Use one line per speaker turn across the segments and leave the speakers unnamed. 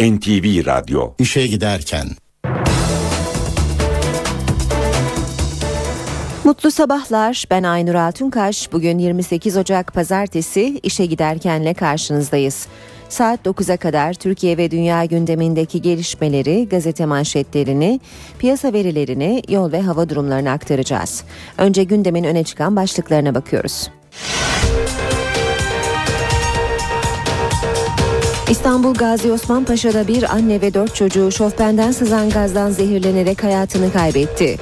NTV Radyo
İşe giderken
Mutlu sabahlar. Ben Aynur Altunkaş. Bugün 28 Ocak Pazartesi işe giderkenle karşınızdayız. Saat 9'a kadar Türkiye ve dünya gündemindeki gelişmeleri, gazete manşetlerini, piyasa verilerini, yol ve hava durumlarını aktaracağız. Önce gündemin öne çıkan başlıklarına bakıyoruz. İstanbul Gazi Osman Paşa'da bir anne ve dört çocuğu şofbenden sızan gazdan zehirlenerek hayatını kaybetti.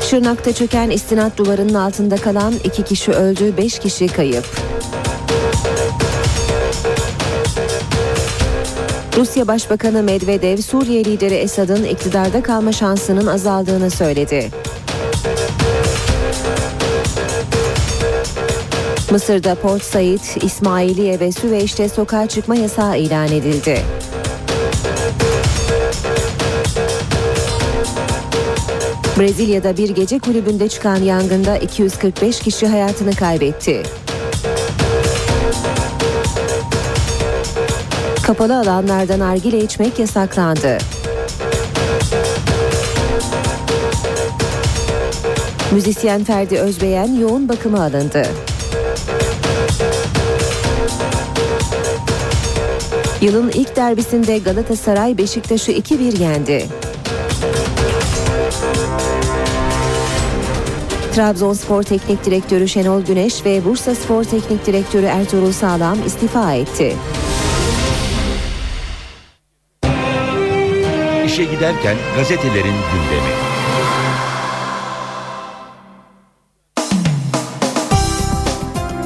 Şırnak'ta çöken istinat duvarının altında kalan iki kişi öldü, beş kişi kayıp. Rusya Başbakanı Medvedev, Suriye lideri Esad'ın iktidarda kalma şansının azaldığını söyledi. Mısır'da Port Said, İsmailiye ve Süveyş'te sokağa çıkma yasağı ilan edildi. Brezilya'da bir gece kulübünde çıkan yangında 245 kişi hayatını kaybetti. Kapalı alanlardan nargile içmek yasaklandı. Müzisyen Ferdi Özbeyen yoğun bakıma alındı. Yılın ilk derbisinde Galatasaray Beşiktaş'ı 2-1 yendi. Trabzonspor Teknik Direktörü Şenol Güneş ve Bursa Spor Teknik Direktörü Ertuğrul Sağlam istifa etti.
İşe giderken gazetelerin gündemi.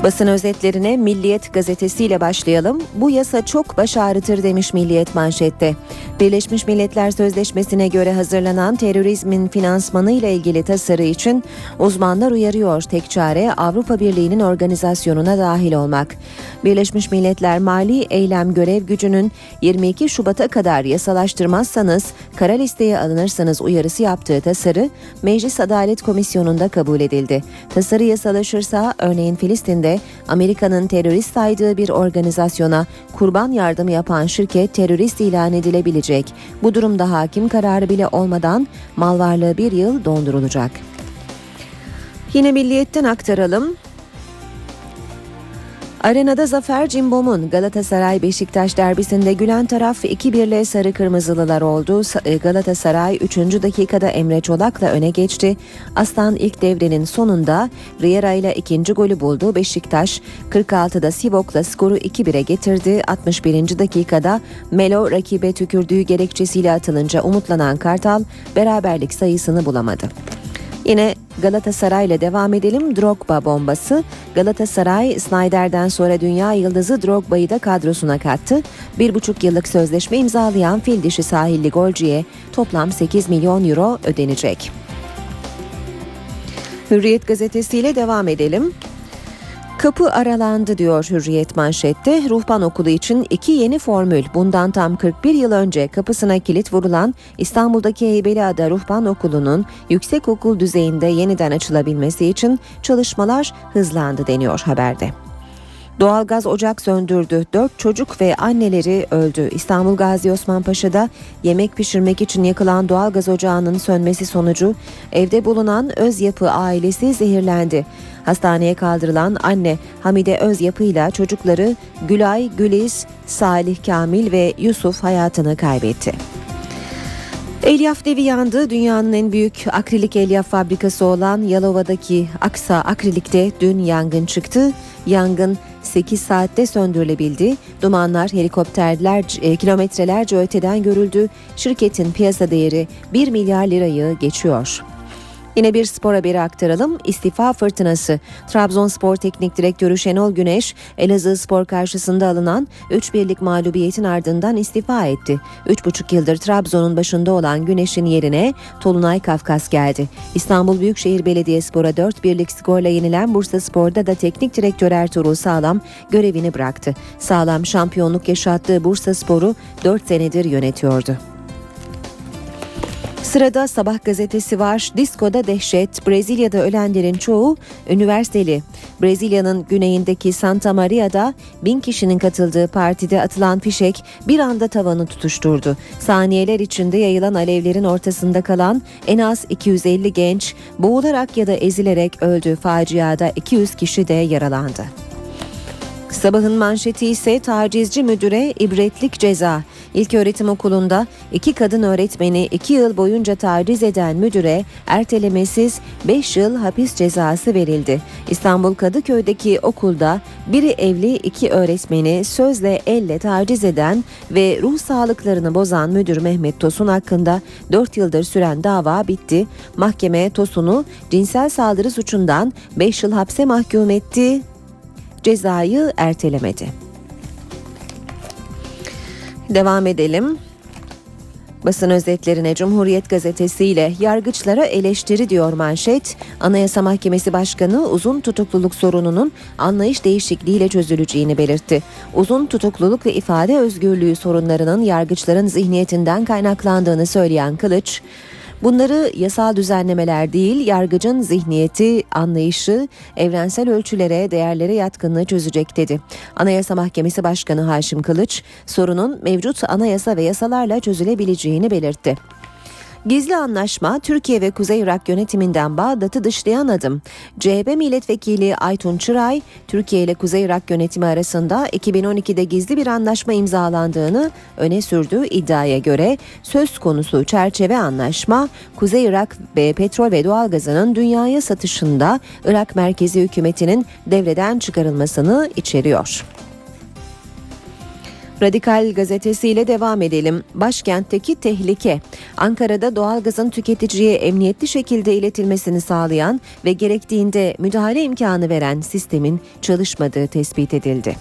Basın özetlerine Milliyet gazetesiyle başlayalım. Bu yasa çok baş ağrıtır demiş Milliyet manşette. Birleşmiş Milletler Sözleşmesi'ne göre hazırlanan terörizmin finansmanı ile ilgili tasarı için uzmanlar uyarıyor. Tek çare Avrupa Birliği'nin organizasyonuna dahil olmak. Birleşmiş Milletler Mali Eylem Görev Gücü'nün 22 Şubat'a kadar yasalaştırmazsanız kara listeye alınırsanız uyarısı yaptığı tasarı Meclis Adalet Komisyonu'nda kabul edildi. Tasarı yasalaşırsa örneğin Filistin'de Amerika'nın terörist saydığı bir organizasyona kurban yardımı yapan şirket terörist ilan edilebilecek. Bu durumda hakim kararı bile olmadan mal varlığı bir yıl dondurulacak. Yine milliyetten aktaralım. Arenada Zafer Cimbom'un Galatasaray Beşiktaş derbisinde gülen taraf 2-1 ile sarı kırmızılılar oldu. E, Galatasaray 3. dakikada Emre Çolak'la öne geçti. Aslan ilk devrenin sonunda Riera ile ikinci golü buldu. Beşiktaş 46'da Sivok'la skoru 2-1'e getirdi. 61. dakikada Melo rakibe tükürdüğü gerekçesiyle atılınca umutlanan Kartal beraberlik sayısını bulamadı. Yine Galatasaray ile devam edelim. Drogba bombası. Galatasaray Snyder'den sonra dünya yıldızı Drogba'yı da kadrosuna kattı. Bir buçuk yıllık sözleşme imzalayan fil dişi sahilli golcüye toplam 8 milyon euro ödenecek. Hürriyet gazetesiyle devam edelim. Kapı aralandı diyor Hürriyet manşette. Ruhban Okulu için iki yeni formül. Bundan tam 41 yıl önce kapısına kilit vurulan İstanbul'daki Heybeliada Ruhban Okulu'nun yüksek okul düzeyinde yeniden açılabilmesi için çalışmalar hızlandı deniyor haberde. Doğalgaz ocak söndürdü. Dört çocuk ve anneleri öldü. İstanbul Gazi Osman Paşa'da yemek pişirmek için yakılan doğalgaz ocağının sönmesi sonucu evde bulunan öz yapı ailesi zehirlendi. Hastaneye kaldırılan anne Hamide Özyapı ile çocukları Gülay, Güliz, Salih Kamil ve Yusuf hayatını kaybetti. Elyaf devi yandı. Dünyanın en büyük akrilik elyaf fabrikası olan Yalova'daki Aksa Akrilik'te dün yangın çıktı. Yangın 8 saatte söndürülebildi. Dumanlar helikopterler e, kilometrelerce öteden görüldü. Şirketin piyasa değeri 1 milyar lirayı geçiyor. Yine bir spor haberi aktaralım. İstifa fırtınası. Trabzonspor Teknik Direktörü Şenol Güneş, Elazığ Spor karşısında alınan 3 birlik mağlubiyetin ardından istifa etti. 3,5 yıldır Trabzon'un başında olan Güneş'in yerine Tolunay Kafkas geldi. İstanbul Büyükşehir Belediyespor'a 4 birlik skorla yenilen Bursa Spor'da da teknik direktör Ertuğrul Sağlam görevini bıraktı. Sağlam şampiyonluk yaşattığı Bursa Spor'u 4 senedir yönetiyordu. Sırada Sabah gazetesi var. Diskoda dehşet. Brezilya'da ölenlerin çoğu üniversiteli. Brezilya'nın güneyindeki Santa Maria'da bin kişinin katıldığı partide atılan fişek bir anda tavanı tutuşturdu. Saniyeler içinde yayılan alevlerin ortasında kalan en az 250 genç boğularak ya da ezilerek öldü. Faciada 200 kişi de yaralandı. Sabahın manşeti ise tacizci müdüre ibretlik ceza. İlk öğretim okulunda iki kadın öğretmeni iki yıl boyunca taciz eden müdüre ertelemesiz 5 yıl hapis cezası verildi. İstanbul Kadıköy'deki okulda biri evli iki öğretmeni sözle elle taciz eden ve ruh sağlıklarını bozan müdür Mehmet Tosun hakkında 4 yıldır süren dava bitti. Mahkeme Tosun'u cinsel saldırı suçundan 5 yıl hapse mahkum etti cezayı ertelemedi. Devam edelim. Basın özetlerine Cumhuriyet Gazetesi ile yargıçlara eleştiri diyor manşet. Anayasa Mahkemesi Başkanı uzun tutukluluk sorununun anlayış değişikliğiyle çözüleceğini belirtti. Uzun tutukluluk ve ifade özgürlüğü sorunlarının yargıçların zihniyetinden kaynaklandığını söyleyen Kılıç, Bunları yasal düzenlemeler değil, yargıcın zihniyeti, anlayışı, evrensel ölçülere, değerlere yatkınlığı çözecek dedi. Anayasa Mahkemesi Başkanı Haşim Kılıç, sorunun mevcut anayasa ve yasalarla çözülebileceğini belirtti. Gizli anlaşma Türkiye ve Kuzey Irak yönetiminden Bağdat'ı dışlayan adım. CHP milletvekili Aytun Çıray, Türkiye ile Kuzey Irak yönetimi arasında 2012'de gizli bir anlaşma imzalandığını öne sürdüğü iddiaya göre söz konusu çerçeve anlaşma Kuzey Irak ve petrol ve doğalgazının dünyaya satışında Irak merkezi hükümetinin devreden çıkarılmasını içeriyor. Radikal gazetesiyle devam edelim. Başkentteki tehlike. Ankara'da doğalgazın tüketiciye emniyetli şekilde iletilmesini sağlayan ve gerektiğinde müdahale imkanı veren sistemin çalışmadığı tespit edildi.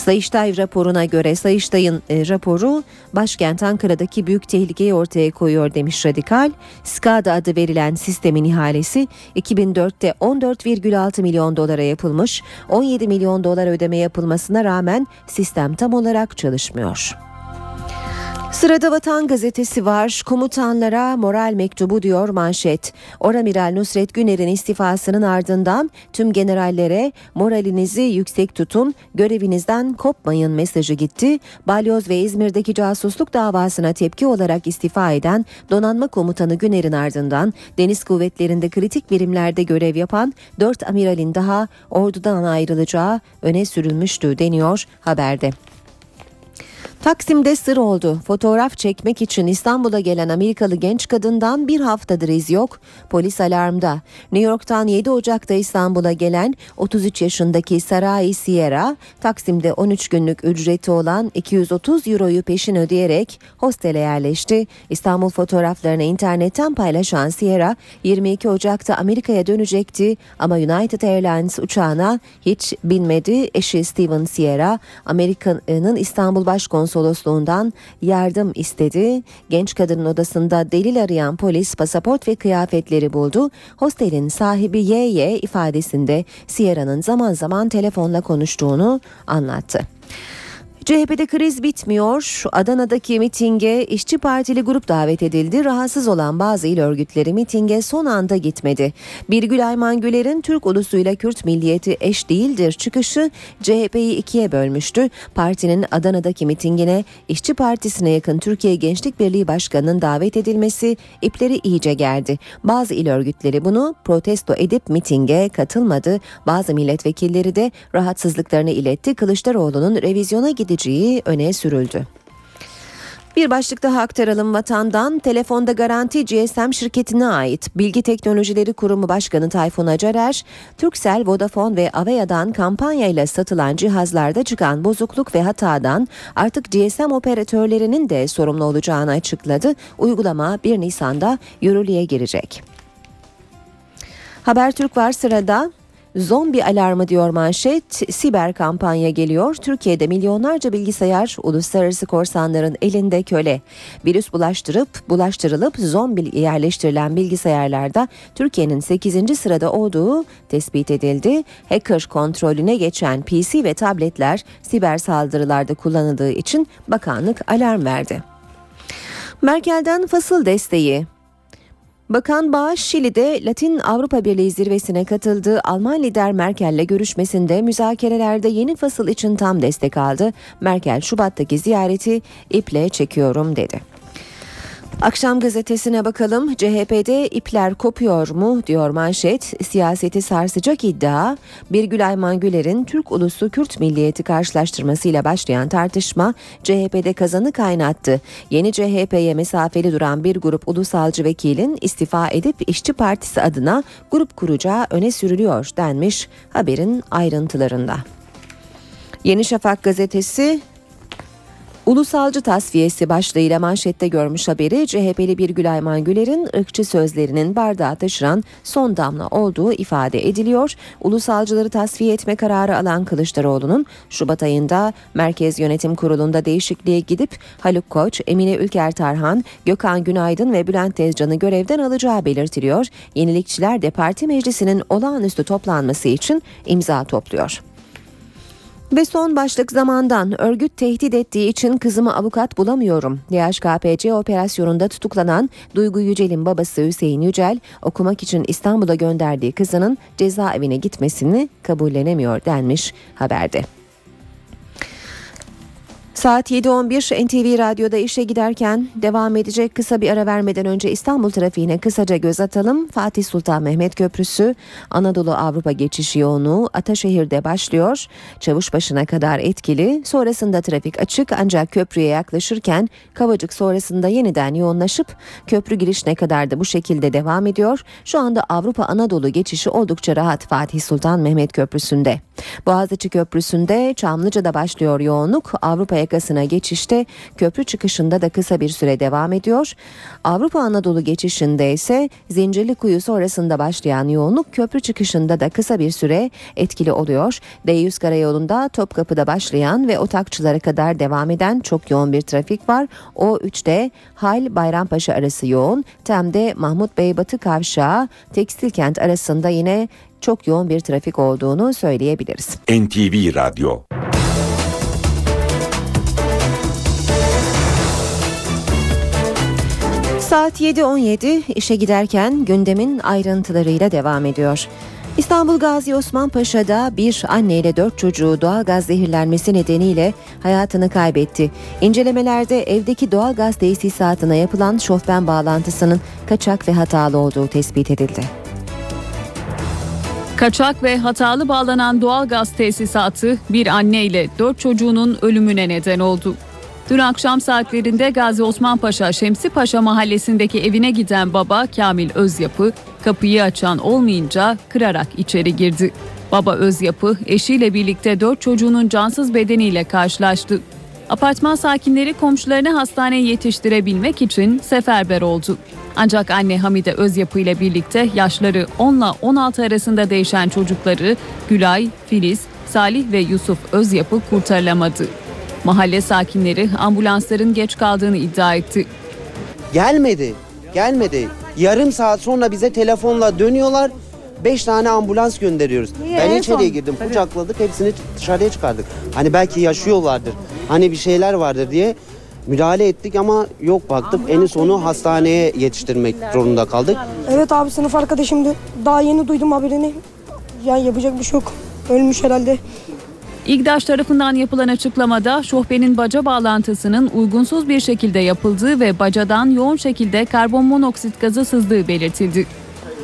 Sayıştay raporuna göre Sayıştay'ın e, raporu başkent Ankara'daki büyük tehlikeyi ortaya koyuyor demiş Radikal. SCADA adı verilen sistemin ihalesi 2004'te 14,6 milyon dolara yapılmış. 17 milyon dolar ödeme yapılmasına rağmen sistem tam olarak çalışmıyor. Sırada Vatan Gazetesi var. Komutanlara moral mektubu diyor manşet. Oramiral Nusret Güner'in istifasının ardından tüm generallere moralinizi yüksek tutun, görevinizden kopmayın mesajı gitti. Balyoz ve İzmir'deki casusluk davasına tepki olarak istifa eden donanma komutanı Güner'in ardından deniz kuvvetlerinde kritik birimlerde görev yapan 4 amiralin daha ordudan ayrılacağı öne sürülmüştü deniyor haberde. Taksim'de sır oldu. Fotoğraf çekmek için İstanbul'a gelen Amerikalı genç kadından bir haftadır iz yok. Polis alarmda. New York'tan 7 Ocak'ta İstanbul'a gelen 33 yaşındaki Sarai Sierra, Taksim'de 13 günlük ücreti olan 230 euroyu peşin ödeyerek hostele yerleşti. İstanbul fotoğraflarını internetten paylaşan Sierra, 22 Ocak'ta Amerika'ya dönecekti ama United Airlines uçağına hiç binmedi. Eşi Steven Sierra, Amerika'nın İstanbul Başkonsolosu konsolosluğundan yardım istedi. Genç kadının odasında delil arayan polis pasaport ve kıyafetleri buldu. Hostelin sahibi YY ifadesinde Sierra'nın zaman zaman telefonla konuştuğunu anlattı. CHP'de kriz bitmiyor. Adana'daki mitinge işçi partili grup davet edildi. Rahatsız olan bazı il örgütleri mitinge son anda gitmedi. Birgül Ayman Güler'in Türk ulusuyla Kürt milliyeti eş değildir çıkışı CHP'yi ikiye bölmüştü. Partinin Adana'daki mitingine işçi partisine yakın Türkiye Gençlik Birliği Başkanı'nın davet edilmesi ipleri iyice gerdi. Bazı il örgütleri bunu protesto edip mitinge katılmadı. Bazı milletvekilleri de rahatsızlıklarını iletti. Kılıçdaroğlu'nun revizyona gideceği edileceği öne sürüldü. Bir başlık daha aktaralım vatandan. Telefonda garanti GSM şirketine ait Bilgi Teknolojileri Kurumu Başkanı Tayfun Acarer, Turkcell, Vodafone ve Avea'dan kampanyayla satılan cihazlarda çıkan bozukluk ve hatadan artık GSM operatörlerinin de sorumlu olacağını açıkladı. Uygulama 1 Nisan'da yürürlüğe girecek. Habertürk var sırada. Zombi alarmı diyor manşet. Siber kampanya geliyor. Türkiye'de milyonlarca bilgisayar uluslararası korsanların elinde köle. Virüs bulaştırıp bulaştırılıp zombi yerleştirilen bilgisayarlarda Türkiye'nin 8. sırada olduğu tespit edildi. Hacker kontrolüne geçen PC ve tabletler siber saldırılarda kullanıldığı için bakanlık alarm verdi. Merkel'den fasıl desteği Bakan Bağış Şili'de Latin Avrupa Birliği zirvesine katıldığı Alman lider Merkel'le görüşmesinde müzakerelerde yeni fasıl için tam destek aldı. Merkel Şubat'taki ziyareti iple çekiyorum dedi. Akşam gazetesine bakalım. CHP'de ipler kopuyor mu diyor manşet. Siyaseti sarsacak iddia. Birgül Ayman Güler'in Türk ulusu Kürt milliyeti karşılaştırmasıyla başlayan tartışma CHP'de kazanı kaynattı. Yeni CHP'ye mesafeli duran bir grup ulusalcı vekilin istifa edip İşçi Partisi adına grup kuracağı öne sürülüyor denmiş haberin ayrıntılarında. Yeni Şafak gazetesi Ulusalcı tasfiyesi başlığıyla manşette görmüş haberi CHP'li bir Gülayman Güler'in ırkçı sözlerinin bardağı taşıran son damla olduğu ifade ediliyor. Ulusalcıları tasfiye etme kararı alan Kılıçdaroğlu'nun Şubat ayında Merkez Yönetim Kurulu'nda değişikliğe gidip Haluk Koç, Emine Ülker Tarhan, Gökhan Günaydın ve Bülent Tezcan'ı görevden alacağı belirtiliyor. Yenilikçiler de parti meclisinin olağanüstü toplanması için imza topluyor. Ve son başlık zamandan örgüt tehdit ettiği için kızımı avukat bulamıyorum. DHKPC operasyonunda tutuklanan Duygu Yücel'in babası Hüseyin Yücel okumak için İstanbul'a gönderdiği kızının cezaevine gitmesini kabullenemiyor denmiş haberde. Saat 7.11 NTV Radyo'da işe giderken devam edecek kısa bir ara vermeden önce İstanbul trafiğine kısaca göz atalım. Fatih Sultan Mehmet Köprüsü Anadolu Avrupa geçişi yoğunluğu Ataşehir'de başlıyor. Çavuşbaşı'na kadar etkili. Sonrasında trafik açık ancak köprüye yaklaşırken Kavacık sonrasında yeniden yoğunlaşıp köprü girişine kadar da bu şekilde devam ediyor. Şu anda Avrupa Anadolu geçişi oldukça rahat Fatih Sultan Mehmet Köprüsü'nde. Boğaziçi Köprüsü'nde Çamlıca'da başlıyor yoğunluk. Avrupa yakasına geçişte köprü çıkışında da kısa bir süre devam ediyor. Avrupa Anadolu geçişinde ise Zincirli Kuyu sonrasında başlayan yoğunluk köprü çıkışında da kısa bir süre etkili oluyor. D100 karayolunda Topkapı'da başlayan ve Otakçılara kadar devam eden çok yoğun bir trafik var. O 3'te Hal Bayrampaşa arası yoğun. Tem'de Mahmut Bey Batı Kavşağı Tekstilkent arasında yine çok yoğun bir trafik olduğunu söyleyebiliriz.
NTV Radyo
Saat 7.17 işe giderken gündemin ayrıntılarıyla devam ediyor. İstanbul Gazi Osman Paşa'da bir anne ile dört çocuğu doğal gaz zehirlenmesi nedeniyle hayatını kaybetti. İncelemelerde evdeki doğal gaz tesisatına yapılan şofben bağlantısının kaçak ve hatalı olduğu tespit edildi.
Kaçak ve hatalı bağlanan doğal gaz tesisatı bir anne ile dört çocuğunun ölümüne neden oldu. Dün akşam saatlerinde Gazi Osman Paşa Şemsi Paşa mahallesindeki evine giden baba Kamil Özyapı kapıyı açan olmayınca kırarak içeri girdi. Baba Özyapı eşiyle birlikte dört çocuğunun cansız bedeniyle karşılaştı. Apartman sakinleri komşularını hastaneye yetiştirebilmek için seferber oldu. Ancak anne Hamide Özyapı ile birlikte yaşları 10 ile 16 arasında değişen çocukları Gülay, Filiz, Salih ve Yusuf Özyapı kurtarılamadı. Mahalle sakinleri ambulansların geç kaldığını iddia etti.
Gelmedi. Gelmedi. Yarım saat sonra bize telefonla dönüyorlar. Beş tane ambulans gönderiyoruz. ben içeriye girdim. Kucakladık. Hepsini dışarıya çıkardık. Hani belki yaşıyorlardır. Hani bir şeyler vardır diye müdahale ettik ama yok baktık. En sonu hastaneye yetiştirmek zorunda kaldık.
Evet abi sınıf arkadaşımdı. Daha yeni duydum haberini. Yani yapacak bir şey yok. Ölmüş herhalde.
İGDAŞ tarafından yapılan açıklamada şohbenin baca bağlantısının uygunsuz bir şekilde yapıldığı ve bacadan yoğun şekilde karbon monoksit gazı sızdığı belirtildi.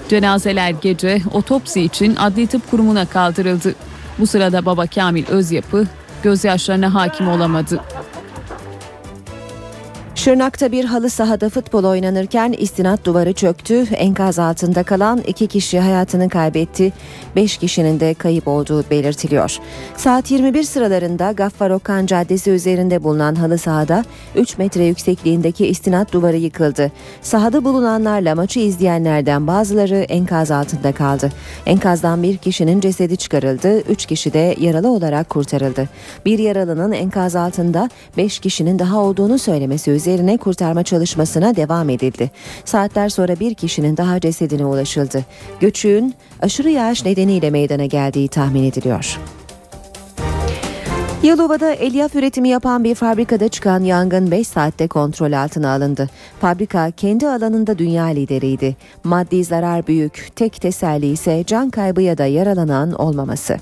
Cenazeler gece otopsi için adli tıp kurumuna kaldırıldı. Bu sırada baba Kamil Özyapı gözyaşlarına hakim olamadı.
Şırnak'ta bir halı sahada futbol oynanırken istinat duvarı çöktü. Enkaz altında kalan iki kişi hayatını kaybetti. Beş kişinin de kayıp olduğu belirtiliyor. Saat 21 sıralarında Gaffar Okan Caddesi üzerinde bulunan halı sahada 3 metre yüksekliğindeki istinat duvarı yıkıldı. Sahada bulunanlarla maçı izleyenlerden bazıları enkaz altında kaldı. Enkazdan bir kişinin cesedi çıkarıldı. Üç kişi de yaralı olarak kurtarıldı. Bir yaralının enkaz altında beş kişinin daha olduğunu söylemesi üzerine kurtarma çalışmasına devam edildi. Saatler sonra bir kişinin daha cesedine ulaşıldı. Göçüğün aşırı yağış nedeniyle meydana geldiği tahmin ediliyor. Yalova'da elyaf üretimi yapan bir fabrikada çıkan yangın 5 saatte kontrol altına alındı. Fabrika kendi alanında dünya lideriydi. Maddi zarar büyük, tek teselli ise can kaybı ya da yaralanan olmaması.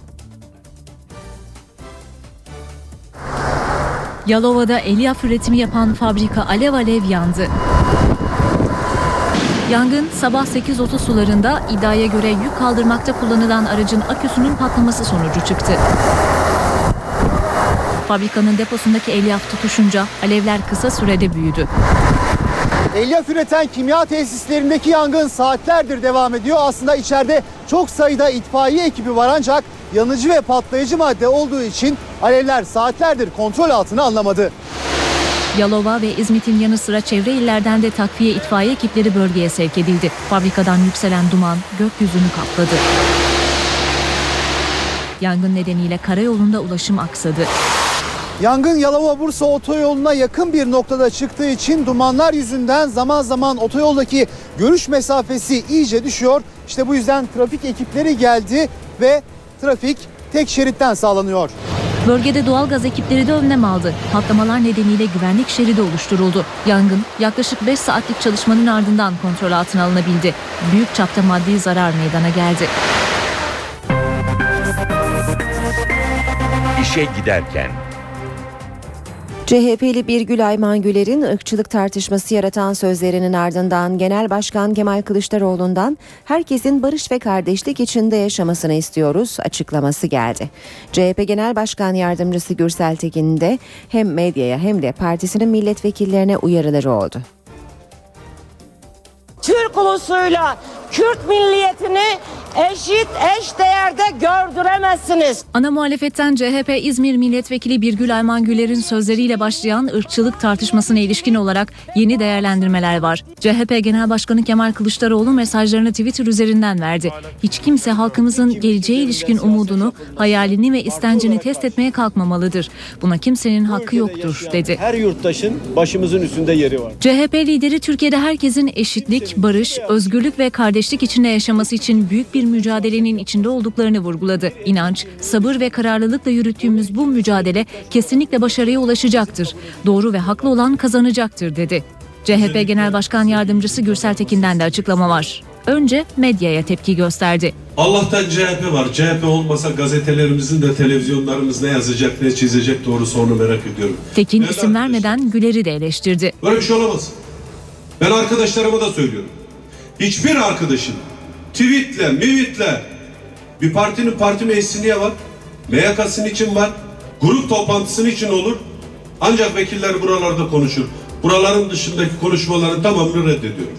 Yalova'da elyaf üretimi yapan fabrika alev alev yandı. Yangın sabah 8.30 sularında iddiaya göre yük kaldırmakta kullanılan aracın aküsünün patlaması sonucu çıktı. Fabrikanın deposundaki elyaf tutuşunca alevler kısa sürede büyüdü.
Elyaf üreten kimya tesislerindeki yangın saatlerdir devam ediyor. Aslında içeride çok sayıda itfaiye ekibi var ancak yanıcı ve patlayıcı madde olduğu için alevler saatlerdir kontrol altına alınamadı.
Yalova ve İzmit'in yanı sıra çevre illerden de takviye itfaiye ekipleri bölgeye sevk edildi. Fabrikadan yükselen duman gökyüzünü kapladı. Yangın nedeniyle karayolunda ulaşım aksadı.
Yangın Yalova-Bursa otoyoluna yakın bir noktada çıktığı için dumanlar yüzünden zaman zaman otoyoldaki görüş mesafesi iyice düşüyor. İşte bu yüzden trafik ekipleri geldi ve trafik tek şeritten sağlanıyor.
Bölgede doğal gaz ekipleri de önlem aldı. Patlamalar nedeniyle güvenlik şeridi oluşturuldu. Yangın yaklaşık 5 saatlik çalışmanın ardından kontrol altına alınabildi. Büyük çapta maddi zarar meydana geldi.
İşe giderken
CHP'li Birgül Ayman Güler'in ırkçılık tartışması yaratan sözlerinin ardından Genel Başkan Kemal Kılıçdaroğlu'ndan herkesin barış ve kardeşlik içinde yaşamasını istiyoruz açıklaması geldi. CHP Genel Başkan Yardımcısı Gürsel Tekin'in de hem medyaya hem de partisinin milletvekillerine uyarıları oldu.
Türk ulusuyla Kürt milliyetini eşit eş değerde gördüremezsiniz.
Ana muhalefetten CHP İzmir Milletvekili Birgül Ayman Güler'in sözleriyle başlayan ırkçılık tartışmasına ilişkin olarak yeni değerlendirmeler var. CHP Genel Başkanı Kemal Kılıçdaroğlu mesajlarını Twitter üzerinden verdi. Hiç kimse halkımızın geleceğe ilişkin umudunu, hayalini ve istencini test etmeye kalkmamalıdır. Buna kimsenin hakkı yoktur dedi.
Her yurttaşın başımızın üstünde yeri var.
CHP lideri Türkiye'de herkesin eşitlik, barış, özgürlük ve kardeşlik içinde yaşaması için büyük bir mücadelenin içinde olduklarını vurguladı. İnanç, sabır ve kararlılıkla yürüttüğümüz bu mücadele kesinlikle başarıya ulaşacaktır. Doğru ve haklı olan kazanacaktır dedi. CHP Genel Başkan Yardımcısı Gürsel Tekin'den de açıklama var. Önce medyaya tepki gösterdi.
Allah'tan CHP var. CHP olmasa gazetelerimizin de televizyonlarımız ne yazacak ne çizecek doğrusu onu merak ediyorum.
Tekin
Değerli
isim vermeden Güler'i de eleştirdi.
Böyle bir şey olamaz. Ben arkadaşlarıma da söylüyorum. Hiçbir arkadaşın tweetle, mivitle bir partinin parti meclisi niye var? MYK'sının için var. Grup toplantısının için olur. Ancak vekiller buralarda konuşur. Buraların dışındaki konuşmaların tamamını reddediyorum.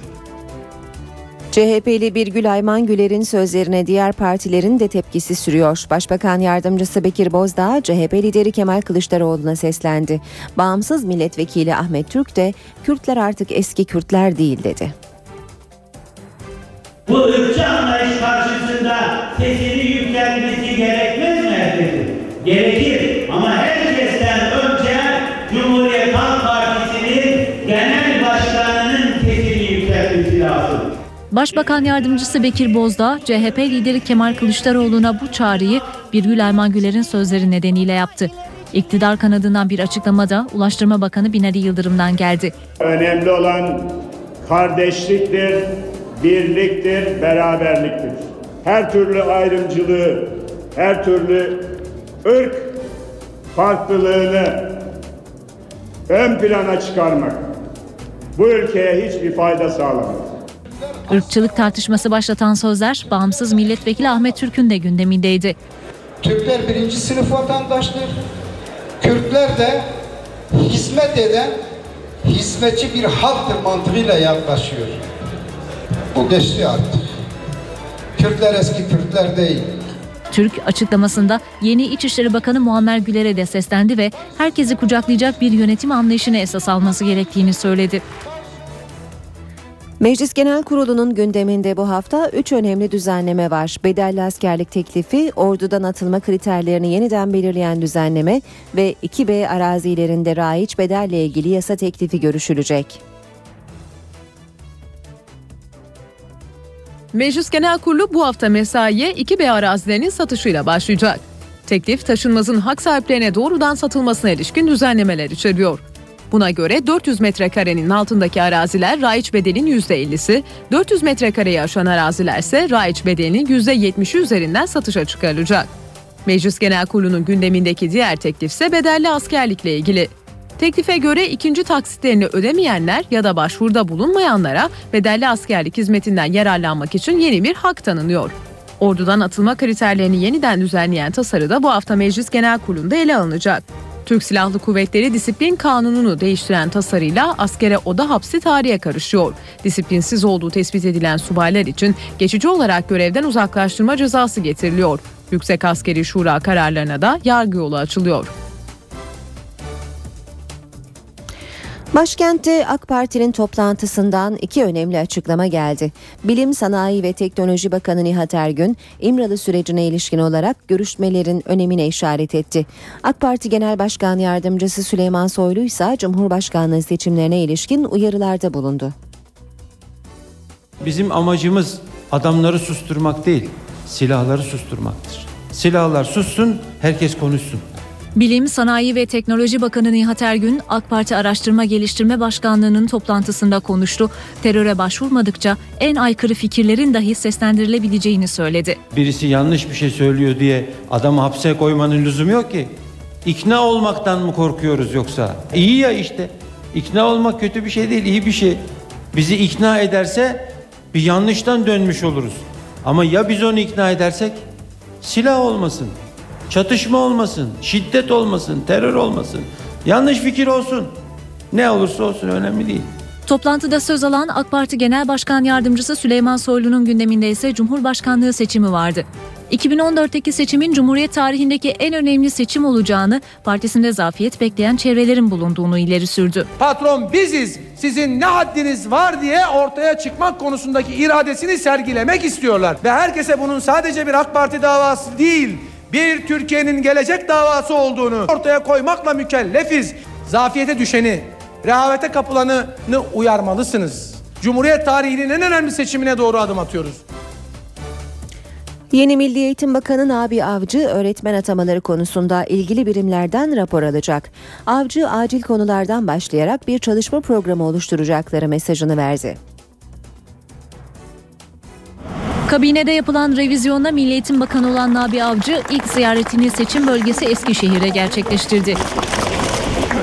CHP'li Birgül Ayman Güler'in sözlerine diğer partilerin de tepkisi sürüyor. Başbakan Yardımcısı Bekir Bozdağ, CHP lideri Kemal Kılıçdaroğlu'na seslendi. Bağımsız milletvekili Ahmet Türk de Kürtler artık eski Kürtler değil dedi.
Bu ırkçı anlayış karşısında sesini yükseltmesi gerekmez mi herkesin? Gerekir ama herkesten önce Cumhuriyet Halk Partisi'nin genel başkanının sesini yükseltmesi lazım.
Başbakan Yardımcısı Bekir Bozdağ, CHP lideri Kemal Kılıçdaroğlu'na bu çağrıyı Birgül Ayman Güler'in sözleri nedeniyle yaptı. İktidar kanadından bir açıklamada Ulaştırma Bakanı Binali Yıldırım'dan geldi.
Önemli olan kardeşliktir, birliktir, beraberliktir. Her türlü ayrımcılığı, her türlü ırk farklılığını ön plana çıkarmak bu ülkeye hiçbir fayda sağlamaz.
Irkçılık tartışması başlatan sözler bağımsız milletvekili Ahmet Türk'ün de gündemindeydi.
Türkler birinci sınıf vatandaştır. Kürtler de hizmet eden hizmetçi bir halktır mantığıyla yaklaşıyor. Bu geçti artık. Kürtler eski Kürtler değil.
Türk açıklamasında yeni İçişleri Bakanı Muammer Güler'e de seslendi ve herkesi kucaklayacak bir yönetim anlayışını esas alması gerektiğini söyledi.
Meclis Genel Kurulu'nun gündeminde bu hafta 3 önemli düzenleme var. Bedelli askerlik teklifi, ordudan atılma kriterlerini yeniden belirleyen düzenleme ve 2B arazilerinde raiç bedelle ilgili yasa teklifi görüşülecek.
Meclis Genel Kurulu bu hafta mesaiye 2B arazilerinin satışıyla başlayacak.
Teklif taşınmazın hak sahiplerine doğrudan satılmasına ilişkin düzenlemeler içeriyor. Buna göre 400 metrekarenin altındaki araziler raiç bedelin %50'si, 400 metrekareyi aşan araziler ise raiç bedelinin %70'i üzerinden satışa çıkarılacak. Meclis Genel Kurulu'nun gündemindeki diğer teklif ise bedelli askerlikle ilgili. Teklife göre ikinci taksitlerini ödemeyenler ya da başvuruda bulunmayanlara bedelli askerlik hizmetinden yararlanmak için yeni bir hak tanınıyor. Ordudan atılma kriterlerini yeniden düzenleyen tasarı da bu hafta Meclis Genel Kurulu'nda ele alınacak. Türk Silahlı Kuvvetleri Disiplin Kanunu'nu değiştiren tasarıyla askere oda hapsi tarihe karışıyor. Disiplinsiz olduğu tespit edilen subaylar için geçici olarak görevden uzaklaştırma cezası getiriliyor. Yüksek Askeri Şura kararlarına da yargı yolu açılıyor.
Başkentte AK Parti'nin toplantısından iki önemli açıklama geldi. Bilim, Sanayi ve Teknoloji Bakanı Nihat Ergün, İmralı sürecine ilişkin olarak görüşmelerin önemine işaret etti. AK Parti Genel Başkan Yardımcısı Süleyman Soylu ise Cumhurbaşkanlığı seçimlerine ilişkin uyarılarda bulundu.
Bizim amacımız adamları susturmak değil, silahları susturmaktır. Silahlar sussun, herkes konuşsun.
Bilim, Sanayi ve Teknoloji Bakanı Nihat Ergün, AK Parti Araştırma Geliştirme Başkanlığı'nın toplantısında konuştu. Teröre başvurmadıkça en aykırı fikirlerin dahi seslendirilebileceğini söyledi.
Birisi yanlış bir şey söylüyor diye adamı hapse koymanın lüzumu yok ki. İkna olmaktan mı korkuyoruz yoksa? İyi ya işte. İkna olmak kötü bir şey değil, iyi bir şey. Bizi ikna ederse bir yanlıştan dönmüş oluruz. Ama ya biz onu ikna edersek? Silah olmasın, çatışma olmasın, şiddet olmasın, terör olmasın. Yanlış fikir olsun. Ne olursa olsun önemli değil.
Toplantıda söz alan AK Parti Genel Başkan Yardımcısı Süleyman Soylu'nun gündeminde ise Cumhurbaşkanlığı seçimi vardı. 2014'teki seçimin Cumhuriyet tarihindeki en önemli seçim olacağını, partisinde zafiyet bekleyen çevrelerin bulunduğunu ileri sürdü.
Patron biziz, sizin ne haddiniz var diye ortaya çıkmak konusundaki iradesini sergilemek istiyorlar. Ve herkese bunun sadece bir AK Parti davası değil, bir Türkiye'nin gelecek davası olduğunu ortaya koymakla mükellefiz. Zafiyete düşeni, rehavete kapılanı uyarmalısınız. Cumhuriyet tarihinin en önemli seçimine doğru adım atıyoruz.
Yeni Milli Eğitim Bakanı Nabi Avcı öğretmen atamaları konusunda ilgili birimlerden rapor alacak. Avcı acil konulardan başlayarak bir çalışma programı oluşturacakları mesajını verdi.
Kabinede yapılan revizyonda Milli Eğitim Bakanı olan Nabi Avcı ilk ziyaretini seçim bölgesi Eskişehir'e gerçekleştirdi.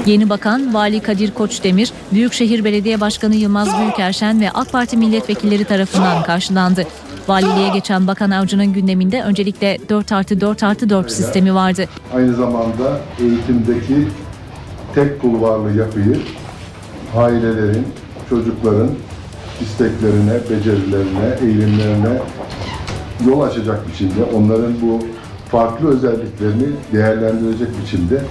Yeni bakan Vali Kadir Koçdemir, Büyükşehir Belediye Başkanı Yılmaz Büyükerşen ve AK Parti milletvekilleri tarafından karşılandı. Valiliğe geçen Bakan Avcı'nın gündeminde öncelikle 4 artı 4 artı 4 sistemi vardı.
Aynı zamanda eğitimdeki tek kulvarlı yapıyı ailelerin, çocukların isteklerine, becerilerine, eğilimlerine yol açacak biçimde, onların bu farklı özelliklerini değerlendirecek biçimde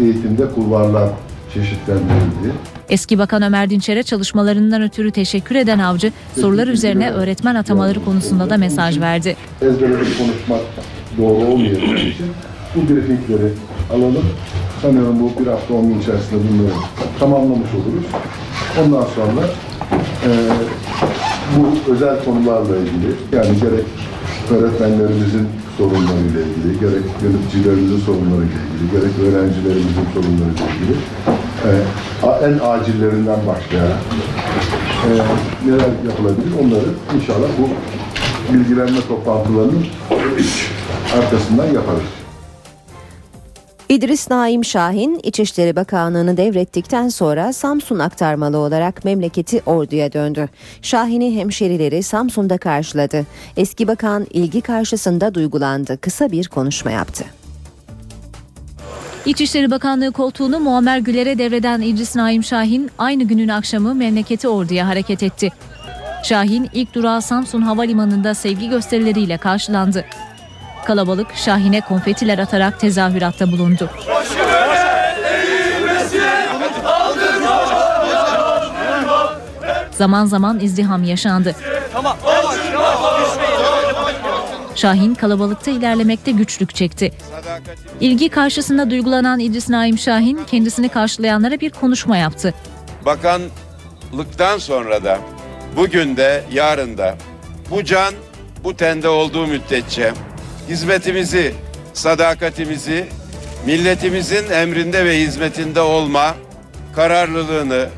eğitimde kulvarlar çeşitlendirildi.
Eski Bakan Ömer Dinçer'e çalışmalarından ötürü teşekkür eden Avcı, sorular üzerine öğretmen atamaları konusunda da mesaj verdi.
Ezberleri konuşmak doğru olmayacağı için bu briefingleri alalım. Sanıyorum bu bir hafta on gün içerisinde bunları tamamlamış oluruz. Ondan sonra e, bu özel konularla ilgili yani gerek öğretmenlerimizin sorunlarıyla ilgili, gerek yöneticilerimizin sorunlarıyla ilgili, gerek öğrencilerimizin sorunlarıyla ilgili e, en acillerinden başlayarak e, neler yapılabilir onları inşallah bu bilgilenme toplantılarının arkasından yaparız.
İdris Naim Şahin, İçişleri Bakanlığı'nı devrettikten sonra Samsun aktarmalı olarak memleketi orduya döndü. Şahin'i hemşerileri Samsun'da karşıladı. Eski bakan ilgi karşısında duygulandı. Kısa bir konuşma yaptı.
İçişleri Bakanlığı koltuğunu Muammer Güler'e devreden İdris Naim Şahin aynı günün akşamı memleketi orduya hareket etti. Şahin ilk durağı Samsun Havalimanı'nda sevgi gösterileriyle karşılandı. Kalabalık Şahin'e konfetiler atarak tezahüratta bulundu. Zaman zaman izdiham yaşandı. Şahin kalabalıkta ilerlemekte güçlük çekti. İlgi karşısında duygulanan İdris Naim Şahin kendisini karşılayanlara bir konuşma yaptı.
Bakanlıktan sonra da bugün de yarın da bu can bu tende olduğu müddetçe hizmetimizi sadakatimizi, milletimizin emrinde ve hizmetinde olma kararlılığını,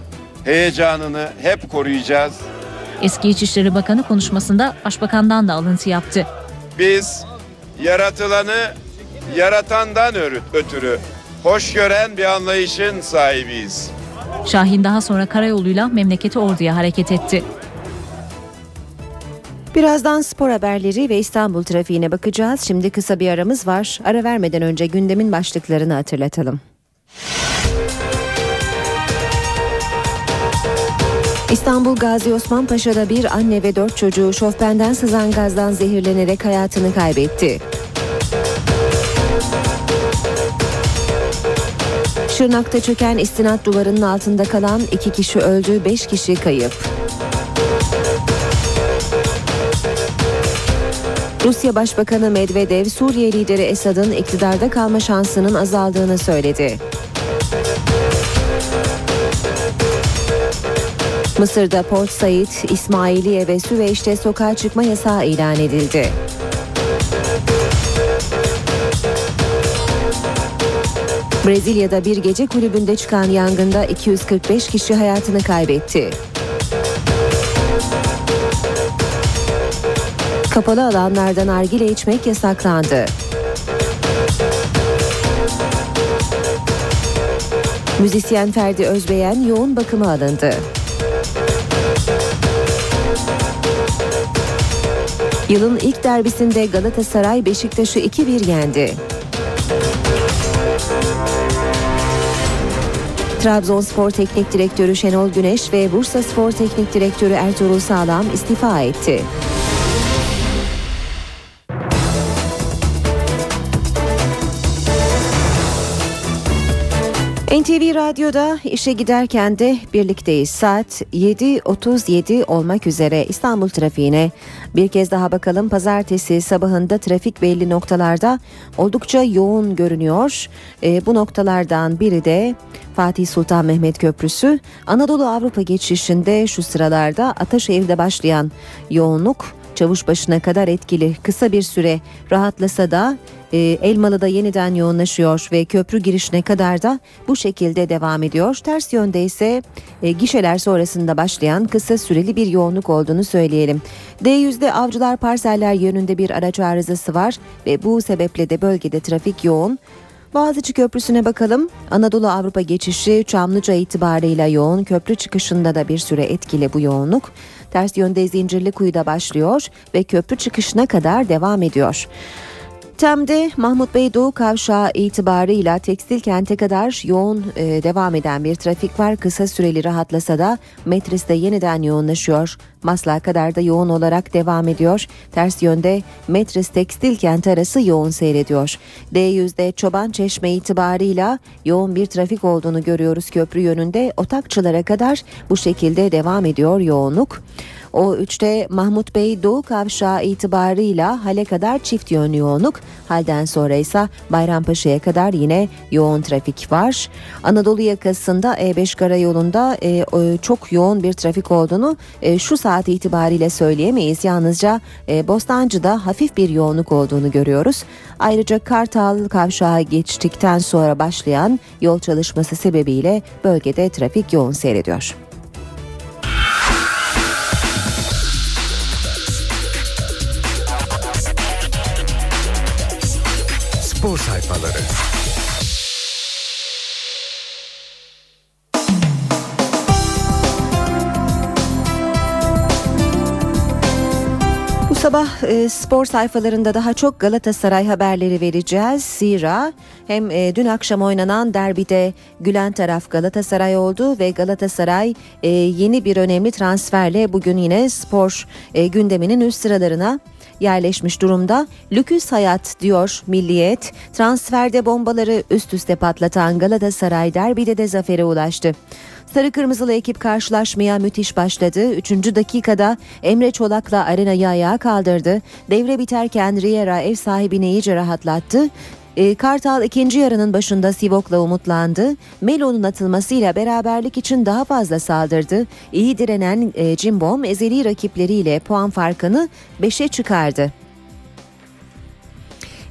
heyecanını hep koruyacağız.
Eski İçişleri Bakanı konuşmasında başbakandan da alıntı yaptı.
Biz yaratılanı yaratandan ötürü hoş gören bir anlayışın sahibiyiz.
Şahin daha sonra karayoluyla memleketi Ordu'ya hareket etti.
Birazdan spor haberleri ve İstanbul trafiğine bakacağız. Şimdi kısa bir aramız var. Ara vermeden önce gündemin başlıklarını hatırlatalım. İstanbul Gazi Osman Paşa'da bir anne ve dört çocuğu şofbenden sızan gazdan zehirlenerek hayatını kaybetti. Şırnak'ta çöken istinat duvarının altında kalan iki kişi öldü, beş kişi kayıp. Rusya Başbakanı Medvedev, Suriye lideri Esad'ın iktidarda kalma şansının azaldığını söyledi. Mısır'da Port Said, İsmailiye ve Süveyş'te sokağa çıkma yasağı ilan edildi. Brezilya'da bir gece kulübünde çıkan yangında 245 kişi hayatını kaybetti. Kapalı alanlardan nargile içmek yasaklandı. Müzisyen Ferdi Özbeyen yoğun bakıma alındı. Yılın ilk derbisinde Galatasaray Beşiktaş'ı 2-1 yendi. Trabzonspor Teknik Direktörü Şenol Güneş ve Bursa Spor Teknik Direktörü Ertuğrul Sağlam istifa etti. NTV Radyo'da işe giderken de birlikteyiz. Saat 7.37 olmak üzere İstanbul trafiğine bir kez daha bakalım. Pazartesi sabahında trafik belli noktalarda oldukça yoğun görünüyor. E, bu noktalardan biri de Fatih Sultan Mehmet Köprüsü. Anadolu Avrupa geçişinde şu sıralarda Ataşehir'de başlayan yoğunluk çavuş başına kadar etkili. Kısa bir süre rahatlasa da e, Elmalı'da yeniden yoğunlaşıyor ve köprü girişine kadar da bu şekilde devam ediyor. Ters yönde ise e, gişeler sonrasında başlayan kısa süreli bir yoğunluk olduğunu söyleyelim. D100'de Avcılar Parseller yönünde bir araç arızası var ve bu sebeple de bölgede trafik yoğun. Boğaziçi Köprüsü'ne bakalım. Anadolu Avrupa geçişi Çamlıca itibarıyla yoğun. Köprü çıkışında da bir süre etkili bu yoğunluk. Ters yönde Zincirlikuyu'da başlıyor ve köprü çıkışına kadar devam ediyor. Tem'de Mahmut Bey Doğu Kavşağı itibarıyla tekstil kente kadar yoğun e, devam eden bir trafik var. Kısa süreli rahatlasa da Metris'te yeniden yoğunlaşıyor. Maslak'a kadar da yoğun olarak devam ediyor. Ters yönde Metris Tekstil Kent arası yoğun seyrediyor. D100'de Çoban Çeşme itibarıyla yoğun bir trafik olduğunu görüyoruz köprü yönünde. Otakçılara kadar bu şekilde devam ediyor yoğunluk. O 3'te Mahmut Bey Doğu Kavşağı itibarıyla hale kadar çift yön yoğunluk. Halden sonra ise Bayrampaşa'ya kadar yine yoğun trafik var. Anadolu yakasında E5 karayolunda e, çok yoğun bir trafik olduğunu e, şu saat itibariyle söyleyemeyiz. Yalnızca e, Bostancı'da hafif bir yoğunluk olduğunu görüyoruz. Ayrıca Kartal Kavşağı geçtikten sonra başlayan yol çalışması sebebiyle bölgede trafik yoğun seyrediyor.
Spor sayfaları.
Bu sabah e, spor sayfalarında daha çok Galatasaray haberleri vereceğiz. Zira hem e, dün akşam oynanan derbide gülen taraf Galatasaray oldu ve Galatasaray e, yeni bir önemli transferle bugün yine spor e, gündeminin üst sıralarına yerleşmiş durumda. Lüküs hayat diyor Milliyet. Transferde bombaları üst üste patlatan Galatasaray derbide de zafere ulaştı. Sarı Kırmızılı ekip karşılaşmaya müthiş başladı. Üçüncü dakikada Emre Çolak'la arenayı ayağa kaldırdı. Devre biterken Riera ev sahibini iyice rahatlattı. E, Kartal ikinci yarının başında Sivok'la umutlandı. Melo'nun atılmasıyla beraberlik için daha fazla saldırdı. İyi direnen e, Cimbom ezeli rakipleriyle puan farkını 5'e çıkardı.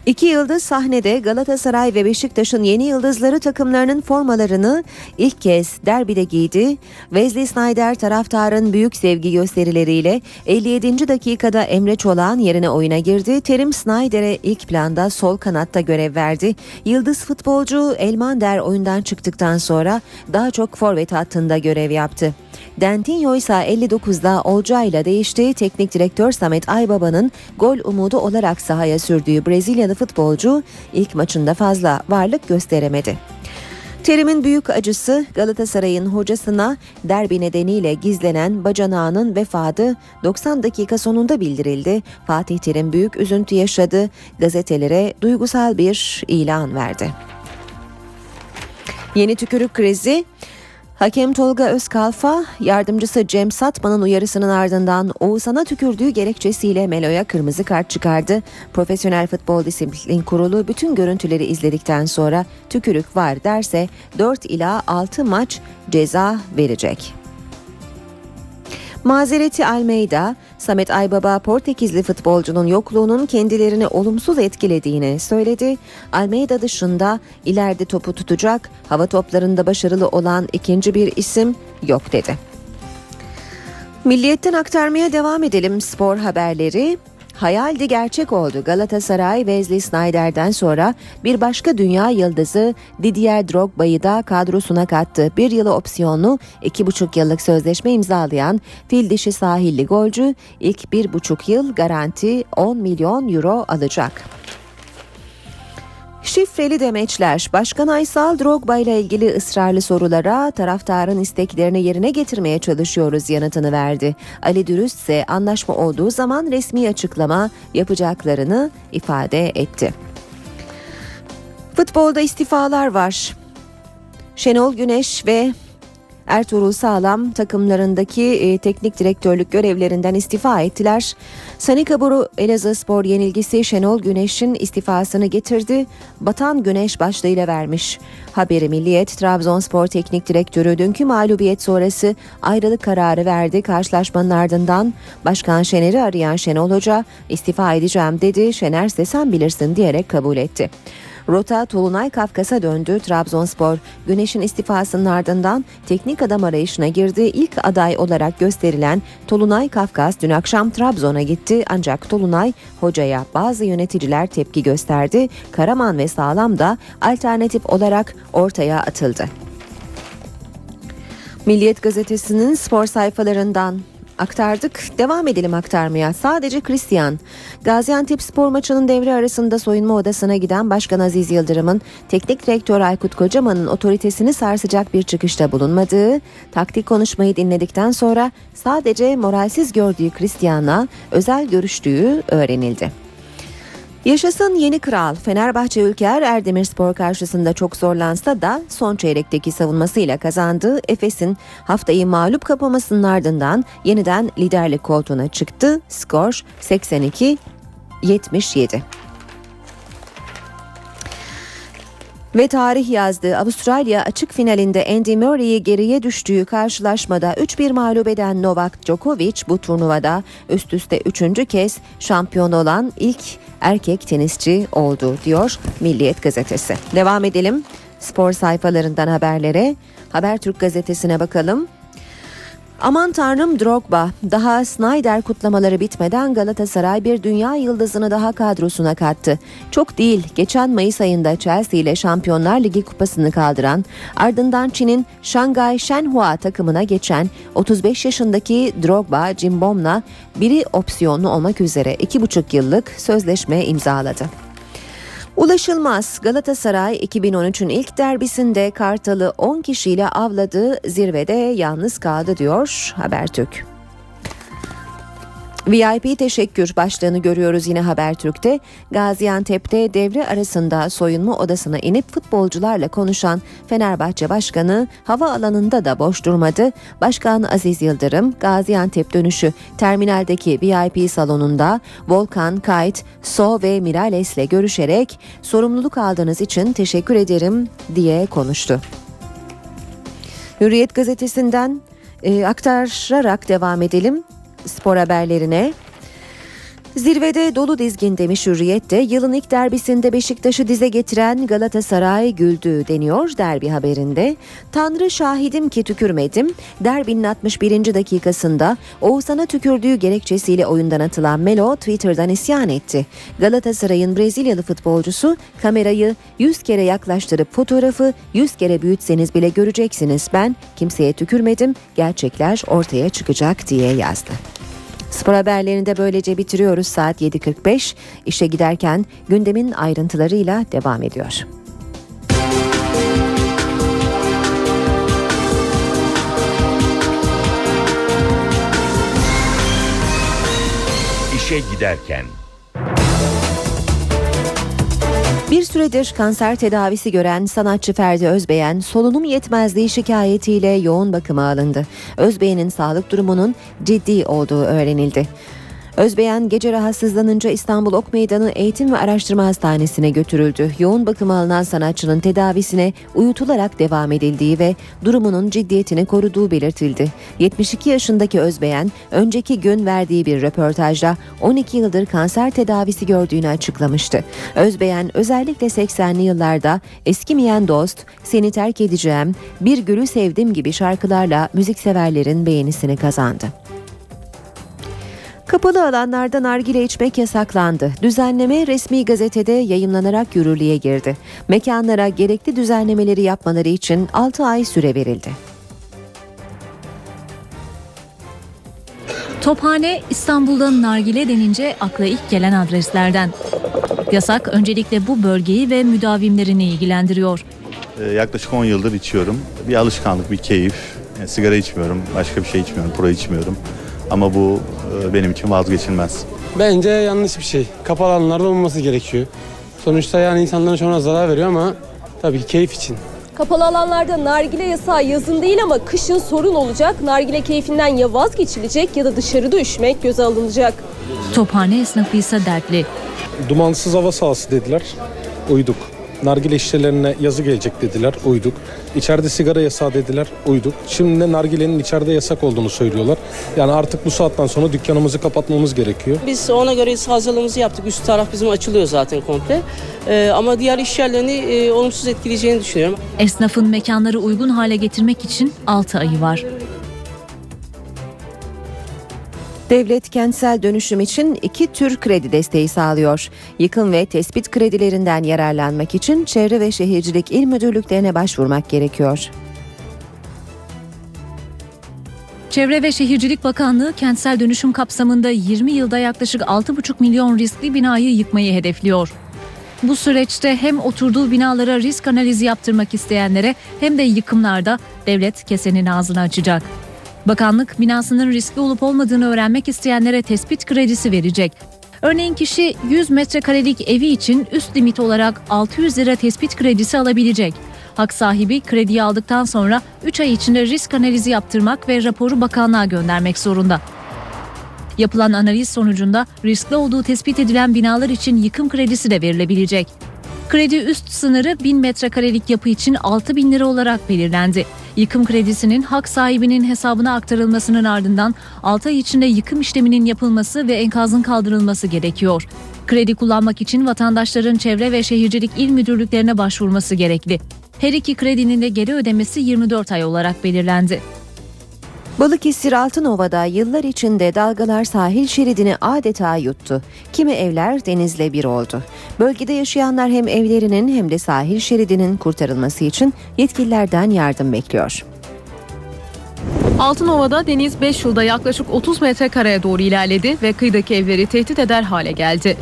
İki yıldız sahnede Galatasaray ve Beşiktaş'ın yeni yıldızları takımlarının formalarını ilk kez derbide giydi. Wesley Snyder taraftarın büyük sevgi gösterileriyle 57. dakikada Emre Çolak'ın yerine oyuna girdi. Terim Snyder'e ilk planda sol kanatta görev verdi. Yıldız futbolcu Elmander oyundan çıktıktan sonra daha çok forvet hattında görev yaptı. Dentinho ise 59'da Olcay'la değişti. Teknik direktör Samet Aybaba'nın gol umudu olarak sahaya sürdüğü Brezilyalı futbolcu ilk maçında fazla varlık gösteremedi. Terim'in büyük acısı Galatasaray'ın hocasına derbi nedeniyle gizlenen bacanağının vefadı 90 dakika sonunda bildirildi. Fatih Terim büyük üzüntü yaşadı. Gazetelere duygusal bir ilan verdi. Yeni tükürük krizi Hakem Tolga Özkalfa, yardımcısı Cem Satman'ın uyarısının ardından Oğuzhan'a tükürdüğü gerekçesiyle Melo'ya kırmızı kart çıkardı. Profesyonel Futbol Disiplin Kurulu bütün görüntüleri izledikten sonra tükürük var derse 4 ila 6 maç ceza verecek. Mazereti Almeida, Samet Aybaba Portekizli futbolcunun yokluğunun kendilerini olumsuz etkilediğini söyledi. Almeida dışında ileride topu tutacak, hava toplarında başarılı olan ikinci bir isim yok dedi. Milliyetten aktarmaya devam edelim spor haberleri. Hayaldi gerçek oldu. Galatasaray Wesley Snyder'den sonra bir başka dünya yıldızı Didier Drogba'yı da kadrosuna kattı. Bir yılı opsiyonlu, iki buçuk yıllık sözleşme imzalayan fil dişi sahilli golcü ilk bir buçuk yıl garanti 10 milyon euro alacak. Şifreli demeçler. Başkan Aysal Drogba ile ilgili ısrarlı sorulara taraftarın isteklerini yerine getirmeye çalışıyoruz yanıtını verdi. Ali Dürüst ise anlaşma olduğu zaman resmi açıklama yapacaklarını ifade etti. Futbolda istifalar var. Şenol Güneş ve Ertuğrul Sağlam takımlarındaki e, teknik direktörlük görevlerinden istifa ettiler. Sanika Boru Elazığ Spor yenilgisi Şenol Güneş'in istifasını getirdi. Batan Güneş başlığıyla vermiş. Haberi Milliyet Trabzonspor Teknik Direktörü dünkü mağlubiyet sonrası ayrılık kararı verdi. Karşılaşmanın ardından Başkan Şener'i arayan Şenol Hoca istifa edeceğim dedi. Şener ise sen bilirsin diyerek kabul etti. Rota Tolunay Kafkas'a döndü. Trabzonspor Güneş'in istifasının ardından teknik adam arayışına girdi. İlk aday olarak gösterilen Tolunay Kafkas dün akşam Trabzon'a gitti. Ancak Tolunay hocaya bazı yöneticiler tepki gösterdi. Karaman ve Sağlam da alternatif olarak ortaya atıldı. Milliyet gazetesinin spor sayfalarından aktardık. Devam edelim aktarmaya. Sadece Christian. Gaziantep spor maçının devre arasında soyunma odasına giden Başkan Aziz Yıldırım'ın teknik direktör Aykut Kocaman'ın otoritesini sarsacak bir çıkışta bulunmadığı, taktik konuşmayı dinledikten sonra sadece moralsiz gördüğü Christian'la özel görüştüğü öğrenildi. Yaşasın yeni kral Fenerbahçe Ülker Erdemirspor karşısında çok zorlansa da son çeyrekteki savunmasıyla kazandığı Efes'in haftayı mağlup kapamasının ardından yeniden liderlik koltuğuna çıktı. Skor 82 77. Ve tarih yazdı. Avustralya açık finalinde Andy Murray'i geriye düştüğü karşılaşmada 3-1 mağlup eden Novak Djokovic bu turnuvada üst üste 3. kez şampiyon olan ilk erkek tenisçi oldu diyor Milliyet gazetesi. Devam edelim spor sayfalarından haberlere. Habertürk gazetesine bakalım. Aman tanrım Drogba. Daha Snyder kutlamaları bitmeden Galatasaray bir dünya yıldızını daha kadrosuna kattı. Çok değil, geçen Mayıs ayında Chelsea ile Şampiyonlar Ligi kupasını kaldıran, ardından Çin'in Shanghai Shenhua takımına geçen 35 yaşındaki Drogba Cimbom'la biri opsiyonlu olmak üzere 2,5 yıllık sözleşme imzaladı. Ulaşılmaz Galatasaray 2013'ün ilk derbisinde Kartal'ı 10 kişiyle avladığı zirvede yalnız kaldı diyor Habertürk. VIP teşekkür başlığını görüyoruz yine Habertürk'te. Gaziantep'te devre arasında soyunma odasına inip futbolcularla konuşan Fenerbahçe Başkanı hava alanında da boş durmadı. Başkan Aziz Yıldırım Gaziantep dönüşü terminaldeki VIP salonunda Volkan, Kayt, So ve Mirales'le görüşerek sorumluluk aldığınız için teşekkür ederim diye konuştu. Hürriyet gazetesinden e, aktararak devam edelim spor haberlerine. Zirvede dolu dizgin demiş Hürriyet de yılın ilk derbisinde Beşiktaş'ı dize getiren Galatasaray güldü deniyor derbi haberinde. Tanrı şahidim ki tükürmedim. Derbinin 61. dakikasında Oğuzhan'a tükürdüğü gerekçesiyle oyundan atılan Melo Twitter'dan isyan etti. Galatasaray'ın Brezilyalı futbolcusu kamerayı 100 kere yaklaştırıp fotoğrafı 100 kere büyütseniz bile göreceksiniz ben kimseye tükürmedim gerçekler ortaya çıkacak diye yazdı. Spor haberlerini de böylece bitiriyoruz saat 7.45. İşe giderken gündemin ayrıntılarıyla devam ediyor.
İşe giderken.
Bir süredir kanser tedavisi gören sanatçı Ferdi Özbeyen solunum yetmezliği şikayetiyle yoğun bakıma alındı. Özbeyen'in sağlık durumunun ciddi olduğu öğrenildi. Özbeyen gece rahatsızlanınca İstanbul Ok Meydanı Eğitim ve Araştırma Hastanesi'ne götürüldü. Yoğun bakıma alınan sanatçının tedavisine uyutularak devam edildiği ve durumunun ciddiyetini koruduğu belirtildi. 72 yaşındaki Özbeyen önceki gün verdiği bir röportajda 12 yıldır kanser tedavisi gördüğünü açıklamıştı. Özbeyen özellikle 80'li yıllarda Eskimeyen Dost, Seni Terk Edeceğim, Bir Gülü Sevdim gibi şarkılarla müzikseverlerin beğenisini kazandı. Kapalı alanlarda nargile içmek yasaklandı. Düzenleme resmi gazetede yayımlanarak yürürlüğe girdi. Mekanlara gerekli düzenlemeleri yapmaları için 6 ay süre verildi.
Tophane İstanbul'da nargile denince akla ilk gelen adreslerden. Yasak öncelikle bu bölgeyi ve müdavimlerini ilgilendiriyor.
Ee, Yaklaşık 10 yıldır içiyorum. Bir alışkanlık, bir keyif. Yani sigara içmiyorum, başka bir şey içmiyorum, pro içmiyorum. Ama bu e, benim için vazgeçilmez.
Bence yanlış bir şey. Kapalı alanlarda olmaması gerekiyor. Sonuçta yani insanların çoğuna zarar veriyor ama tabii ki keyif için.
Kapalı alanlarda nargile yasağı yazın değil ama kışın sorun olacak. Nargile keyfinden ya vazgeçilecek ya da dışarıda üşümek göze alınacak.
Tophane esnafı ise dertli.
Dumansız hava sahası dediler. Uyduk. Nargile işçilerine yazı gelecek dediler. Uyduk. İçeride sigara yasağı dediler. Uyduk. Şimdi de nargilenin içeride yasak olduğunu söylüyorlar. Yani artık bu saatten sonra dükkanımızı kapatmamız gerekiyor.
Biz ona göre hazırlığımızı yaptık. Üst taraf bizim açılıyor zaten komple. Ee, ama diğer iş yerlerini e, olumsuz etkileyeceğini düşünüyorum.
Esnafın mekanları uygun hale getirmek için 6 ayı var.
Devlet kentsel dönüşüm için iki tür kredi desteği sağlıyor. Yıkım ve tespit kredilerinden yararlanmak için Çevre ve Şehircilik İl Müdürlüklerine başvurmak gerekiyor.
Çevre ve Şehircilik Bakanlığı kentsel dönüşüm kapsamında 20 yılda yaklaşık 6,5 milyon riskli binayı yıkmayı hedefliyor. Bu süreçte hem oturduğu binalara risk analizi yaptırmak isteyenlere hem de yıkımlarda devlet kesenin ağzını açacak. Bakanlık binasının riskli olup olmadığını öğrenmek isteyenlere tespit kredisi verecek. Örneğin kişi 100 metrekarelik evi için üst limit olarak 600 lira tespit kredisi alabilecek. Hak sahibi krediyi aldıktan sonra 3 ay içinde risk analizi yaptırmak ve raporu bakanlığa göndermek zorunda. Yapılan analiz sonucunda riskli olduğu tespit edilen binalar için yıkım kredisi de verilebilecek. Kredi üst sınırı 1000 metrekarelik yapı için 6 bin lira olarak belirlendi. Yıkım kredisinin hak sahibinin hesabına aktarılmasının ardından 6 ay içinde yıkım işleminin yapılması ve enkazın kaldırılması gerekiyor. Kredi kullanmak için vatandaşların Çevre ve Şehircilik İl Müdürlüklerine başvurması gerekli. Her iki kredinin de geri ödemesi 24 ay olarak belirlendi.
Balıkesir Altınova'da yıllar içinde dalgalar sahil şeridini adeta yuttu. Kimi evler denizle bir oldu. Bölgede yaşayanlar hem evlerinin hem de sahil şeridinin kurtarılması için yetkililerden yardım bekliyor.
Altınova'da deniz 5 yılda yaklaşık 30 metrekareye doğru ilerledi ve kıyıdaki evleri tehdit eder hale geldi.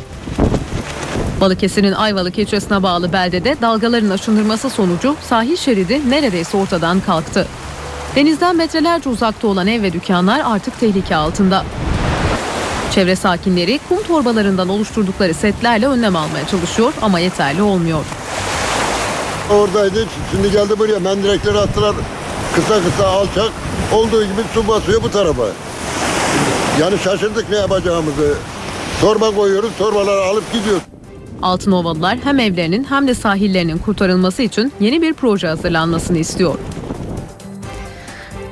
Balıkesir'in Ayvalık ilçesine bağlı beldede dalgaların aşındırması sonucu sahil şeridi neredeyse ortadan kalktı. Denizden metrelerce uzakta olan ev ve dükkanlar artık tehlike altında. Çevre sakinleri kum torbalarından oluşturdukları setlerle önlem almaya çalışıyor ama yeterli olmuyor.
Oradaydı şimdi geldi buraya mendirekleri attılar kısa kısa alçak olduğu gibi su basıyor bu tarafa. Yani şaşırdık ne yapacağımızı. Torba koyuyoruz torbaları alıp gidiyoruz.
Altınovalılar hem evlerinin hem de sahillerinin kurtarılması için yeni bir proje hazırlanmasını istiyor.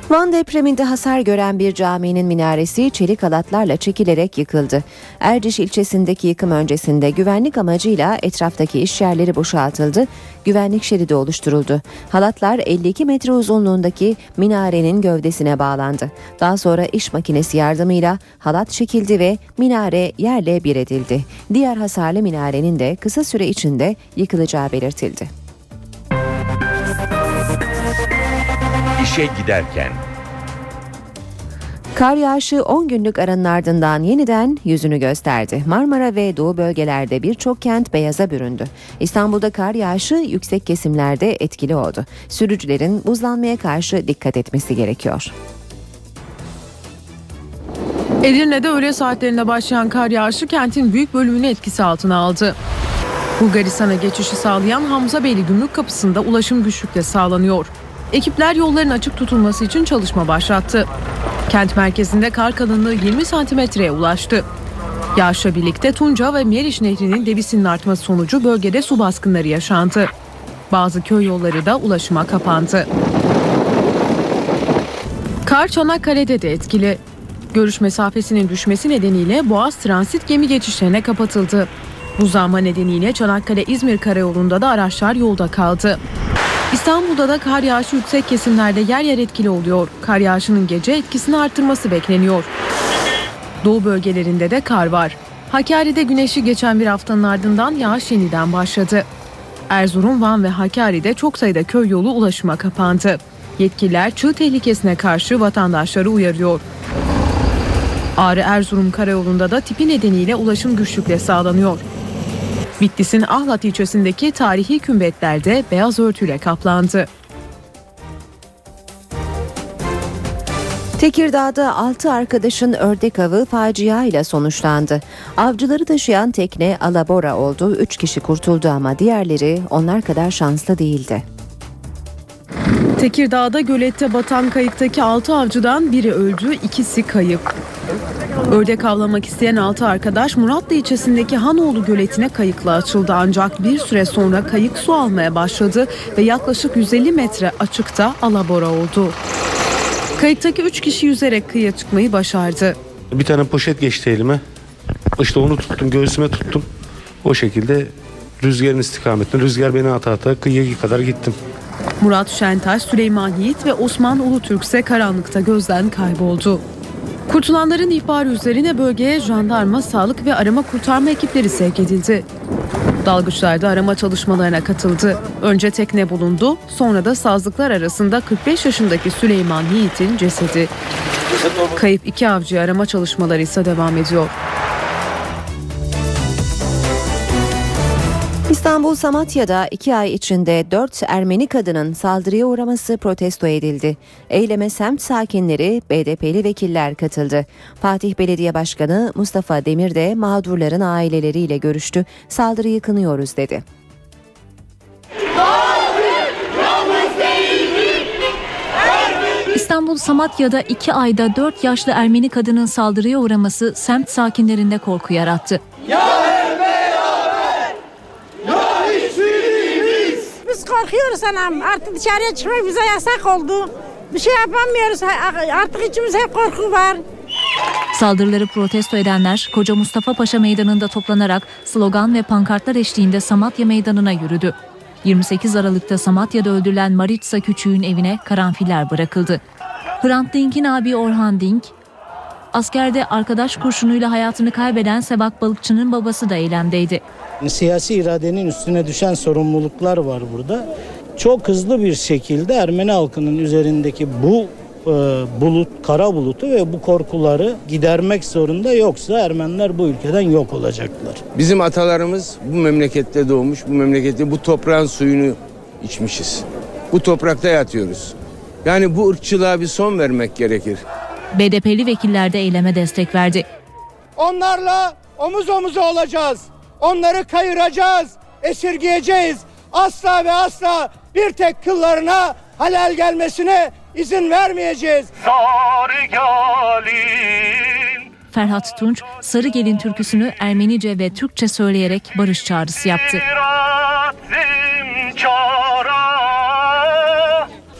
Van depreminde hasar gören bir caminin minaresi çelik halatlarla çekilerek yıkıldı. Erciş ilçesindeki yıkım öncesinde güvenlik amacıyla etraftaki iş yerleri boşaltıldı, güvenlik şeridi oluşturuldu. Halatlar 52 metre uzunluğundaki minarenin gövdesine bağlandı. Daha sonra iş makinesi yardımıyla halat çekildi ve minare yerle bir edildi. Diğer hasarlı minarenin de kısa süre içinde yıkılacağı belirtildi.
İşe giderken
Kar yağışı 10 günlük aranın ardından yeniden yüzünü gösterdi. Marmara ve Doğu bölgelerde birçok kent beyaza büründü. İstanbul'da kar yağışı yüksek kesimlerde etkili oldu. Sürücülerin buzlanmaya karşı dikkat etmesi gerekiyor.
Edirne'de öğle saatlerinde başlayan kar yağışı kentin büyük bölümünü etkisi altına aldı. Bulgaristan'a geçişi sağlayan Hamzabeyli Gümrük Kapısı'nda ulaşım güçlükle sağlanıyor. Ekipler yolların açık tutulması için çalışma başlattı. Kent merkezinde kar kalınlığı 20 santimetreye ulaştı. Yağışla birlikte Tunca ve Meriç Nehri'nin debisinin artması sonucu bölgede su baskınları yaşandı. Bazı köy yolları da ulaşıma kapandı. Kar Çanakkale'de de etkili. Görüş mesafesinin düşmesi nedeniyle Boğaz transit gemi geçişlerine kapatıldı. Buzlanma nedeniyle Çanakkale-İzmir karayolunda da araçlar yolda kaldı. İstanbul'da da kar yağışı yüksek kesimlerde yer yer etkili oluyor. Kar yağışının gece etkisini arttırması bekleniyor. Doğu bölgelerinde de kar var. Hakkari'de güneşi geçen bir haftanın ardından yağış yeniden başladı. Erzurum, Van ve Hakkari'de çok sayıda köy yolu ulaşıma kapandı. Yetkililer çığ tehlikesine karşı vatandaşları uyarıyor. Ağrı Erzurum karayolunda da tipi nedeniyle ulaşım güçlükle sağlanıyor. Bitlis'in Ahlat ilçesindeki tarihi kümbetlerde beyaz örtüyle kaplandı.
Tekirdağ'da 6 arkadaşın ördek avı facia ile sonuçlandı. Avcıları taşıyan tekne alabora oldu. 3 kişi kurtuldu ama diğerleri onlar kadar şanslı değildi.
Tekirdağ'da gölette batan kayıktaki 6 avcıdan biri öldü, ikisi kayıp. Ördek avlamak isteyen 6 arkadaş Muratlı ilçesindeki Hanoğlu göletine kayıkla açıldı ancak bir süre sonra kayık su almaya başladı ve yaklaşık 150 metre açıkta alabora oldu. Kayıktaki 3 kişi yüzerek kıyıya çıkmayı başardı.
Bir tane poşet geçti elime. İşte onu tuttum göğsüme tuttum. O şekilde rüzgarın istikametine rüzgar beni ata ata kıyıya kadar gittim.
Murat Şentaş, Süleyman Yiğit ve Osman Ulutürk ise karanlıkta gözden kayboldu. Kurtulanların ihbarı üzerine bölgeye jandarma, sağlık ve arama kurtarma ekipleri sevk edildi. Dalgıçlar da arama çalışmalarına katıldı. Önce tekne bulundu, sonra da sazlıklar arasında 45 yaşındaki Süleyman Yiğit'in cesedi. Kayıp iki avcı arama çalışmaları ise devam ediyor.
İstanbul Samatya'da iki ay içinde dört Ermeni kadının saldırıya uğraması protesto edildi. Eyleme semt sakinleri, BDP'li vekiller katıldı. Fatih Belediye Başkanı Mustafa Demir de mağdurların aileleriyle görüştü. Saldırıyı kınıyoruz dedi.
İstanbul Samatya'da iki ayda dört yaşlı Ermeni kadının saldırıya uğraması semt sakinlerinde korku yarattı.
Biz korkuyoruz anam. Artık dışarıya çıkmak bize yasak oldu. Bir şey yapamıyoruz. Artık içimizde hep korku var.
Saldırıları protesto edenler Koca Mustafa Paşa Meydanı'nda toplanarak slogan ve pankartlar eşliğinde Samatya Meydanı'na yürüdü. 28 Aralık'ta Samatya'da öldürülen Maritsa Küçüğün evine karanfiller bırakıldı. Hrant Dink'in abi Orhan Dink, askerde arkadaş kurşunuyla hayatını kaybeden Sevak Balıkçı'nın babası da eylemdeydi.
Siyasi iradenin üstüne düşen sorumluluklar var burada. Çok hızlı bir şekilde Ermeni halkının üzerindeki bu e, bulut, kara bulutu ve bu korkuları gidermek zorunda yoksa Ermeniler bu ülkeden yok olacaklar.
Bizim atalarımız bu memlekette doğmuş, bu memlekette bu toprağın suyunu içmişiz. Bu toprakta yatıyoruz. Yani bu ırkçılığa bir son vermek gerekir.
BDP'li vekiller de eyleme destek verdi.
Onlarla omuz omuza olacağız. Onları kayıracağız, esirgeyeceğiz. Asla ve asla bir tek kıllarına halal gelmesine izin vermeyeceğiz.
Ferhat Tunç, Sarı Gelin türküsünü Ermenice ve Türkçe söyleyerek barış çağrısı yaptı.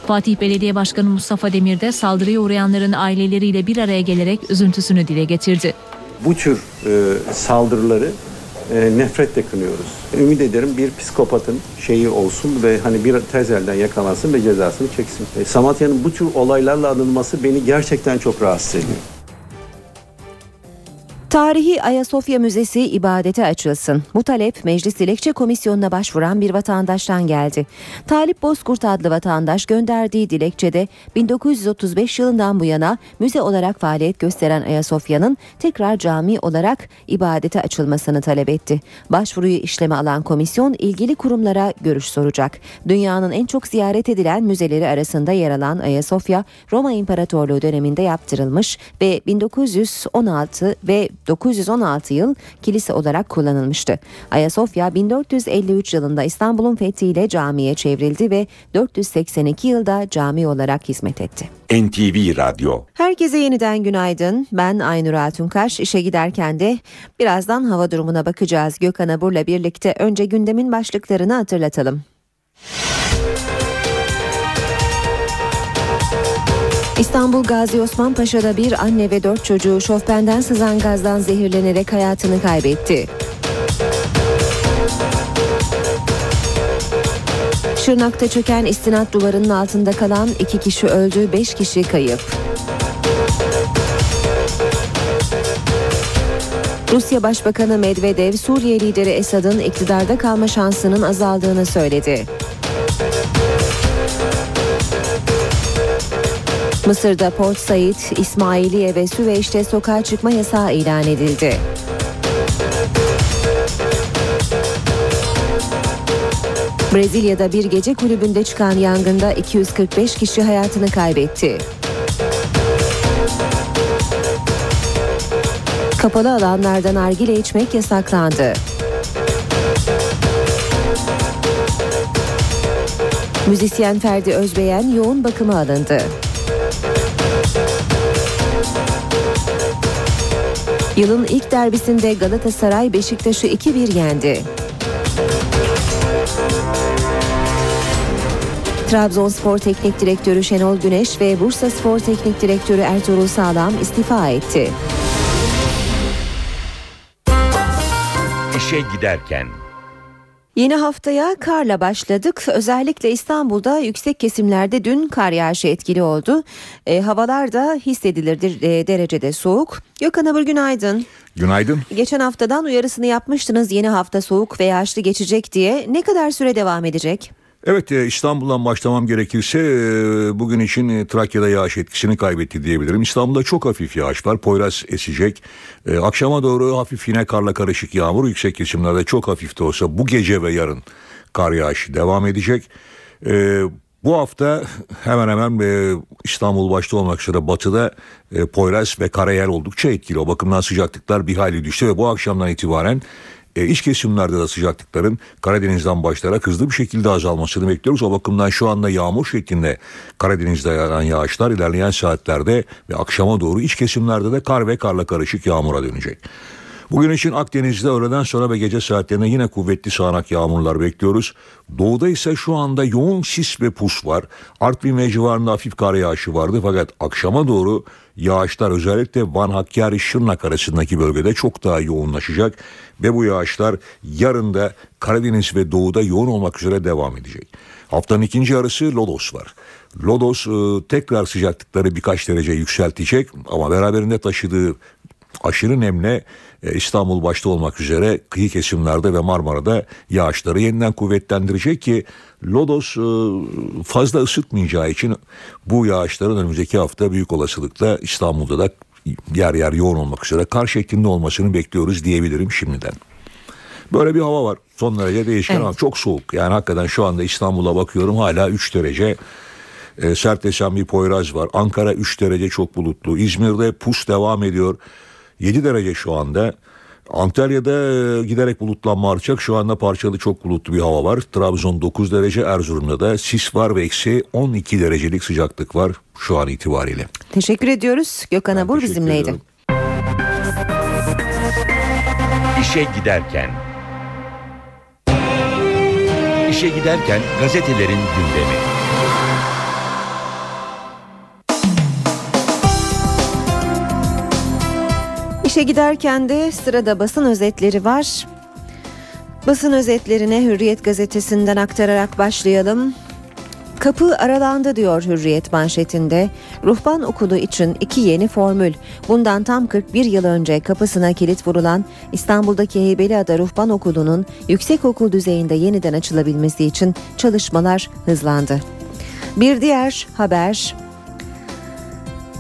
Fatih Belediye Başkanı Mustafa Demir de saldırıya uğrayanların aileleriyle bir araya gelerek üzüntüsünü dile getirdi.
Bu tür e, saldırıları e, nefretle kınıyoruz. Ümit ederim bir psikopatın şeyi olsun ve hani bir tez elden yakalansın ve cezasını çeksin. E, Samatya'nın bu tür olaylarla anılması beni gerçekten çok rahatsız ediyor.
Tarihi Ayasofya Müzesi ibadete açılsın. Bu talep Meclis Dilekçe Komisyonu'na başvuran bir vatandaştan geldi. Talip Bozkurt adlı vatandaş gönderdiği dilekçede 1935 yılından bu yana müze olarak faaliyet gösteren Ayasofya'nın tekrar cami olarak ibadete açılmasını talep etti. Başvuruyu işleme alan komisyon ilgili kurumlara görüş soracak. Dünyanın en çok ziyaret edilen müzeleri arasında yer alan Ayasofya, Roma İmparatorluğu döneminde yaptırılmış ve 1916 ve 916 yıl kilise olarak kullanılmıştı. Ayasofya 1453 yılında İstanbul'un fethiyle camiye çevrildi ve 482 yılda cami olarak hizmet etti.
NTV Radyo
Herkese yeniden günaydın. Ben Aynur Altunkaş. İşe giderken de birazdan hava durumuna bakacağız. Gökhan Abur'la birlikte önce gündemin başlıklarını hatırlatalım. İstanbul Gazi Osman Paşa'da bir anne ve dört çocuğu şofbenden sızan gazdan zehirlenerek hayatını kaybetti. Şırnak'ta çöken istinat duvarının altında kalan iki kişi öldü, beş kişi kayıp. Rusya Başbakanı Medvedev, Suriye lideri Esad'ın iktidarda kalma şansının azaldığını söyledi. Mısır'da Port Said, İsmailiye ve Süveyş'te sokağa çıkma yasağı ilan edildi. Brezilya'da bir gece kulübünde çıkan yangında 245 kişi hayatını kaybetti. Kapalı alanlarda nargile içmek yasaklandı. Müzisyen Ferdi Özbeyen yoğun bakıma alındı. Yılın ilk derbisinde Galatasaray Beşiktaş'ı 2-1 yendi. Trabzonspor Teknik Direktörü Şenol Güneş ve Bursa Spor Teknik Direktörü Ertuğrul Sağlam istifa etti.
İşe giderken
Yeni haftaya karla başladık. Özellikle İstanbul'da yüksek kesimlerde dün kar yağışı etkili oldu. E, havalar da hissedilir e, derecede soğuk. Gökhan Abur günaydın.
Günaydın.
Geçen haftadan uyarısını yapmıştınız yeni hafta soğuk ve yağışlı geçecek diye. Ne kadar süre devam edecek?
Evet e, İstanbul'dan başlamam gerekirse e, bugün için e, Trakya'da yağış etkisini kaybetti diyebilirim. İstanbul'da çok hafif yağış var. Poyraz esecek. Akşama doğru hafif yine karla karışık yağmur yüksek kesimlerde çok hafif de olsa bu gece ve yarın kar yağışı devam edecek. Bu hafta hemen hemen İstanbul başta olmak üzere batıda Poyraz ve Karayel oldukça etkili. O bakımdan sıcaklıklar bir hayli düştü ve bu akşamdan itibaren e, iç kesimlerde de sıcaklıkların Karadeniz'den başlayarak hızlı bir şekilde azalmasını bekliyoruz. O bakımdan şu anda yağmur şeklinde Karadeniz'de yağan yağışlar ilerleyen saatlerde ve akşama doğru iç kesimlerde de kar ve karla karışık yağmura dönecek. Bugün için Akdeniz'de öğleden sonra ve gece saatlerinde yine kuvvetli sağanak yağmurlar bekliyoruz. Doğuda ise şu anda yoğun sis ve pus var. Artvin ve civarında hafif kar yağışı vardı fakat akşama doğru yağışlar özellikle Van Hakkari Şırnak arasındaki bölgede çok daha yoğunlaşacak ve bu yağışlar yarın da Karadeniz ve doğuda yoğun olmak üzere devam edecek. Haftanın ikinci yarısı Lodos var. Lodos e, tekrar sıcaklıkları birkaç derece yükseltecek ama beraberinde taşıdığı aşırı nemle İstanbul başta olmak üzere kıyı kesimlerde ve Marmara'da yağışları yeniden kuvvetlendirecek ki Lodos e, fazla ısıtmayacağı için bu yağışların önümüzdeki hafta büyük olasılıkla İstanbul'da da yer yer yoğun olmak üzere kar şeklinde olmasını bekliyoruz diyebilirim şimdiden. Böyle bir hava var. Son derece değişken evet. ama çok soğuk. Yani hakikaten şu anda İstanbul'a bakıyorum hala 3 derece e, sert esen bir Poyraz var. Ankara 3 derece çok bulutlu. İzmir'de pus devam ediyor. 7 derece şu anda. Antalya'da e, giderek bulutlanma artacak. Şu anda parçalı çok bulutlu bir hava var. Trabzon 9 derece, Erzurum'da da sis var ve eksi 12 derecelik sıcaklık var şu an itibariyle.
Teşekkür ediyoruz. Gökhan ben Abur bizimleydi.
İşe giderken İşe giderken gazetelerin gündemi.
İşe giderken de sırada basın özetleri var. Basın özetlerine Hürriyet gazetesinden aktararak başlayalım. Kapı aralandı diyor Hürriyet manşetinde. Ruhban okulu için iki yeni formül. Bundan tam 41 yıl önce kapısına kilit vurulan İstanbul'daki Heybeliada Ruhban Okulu'nun yüksek okul düzeyinde yeniden açılabilmesi için çalışmalar hızlandı. Bir diğer haber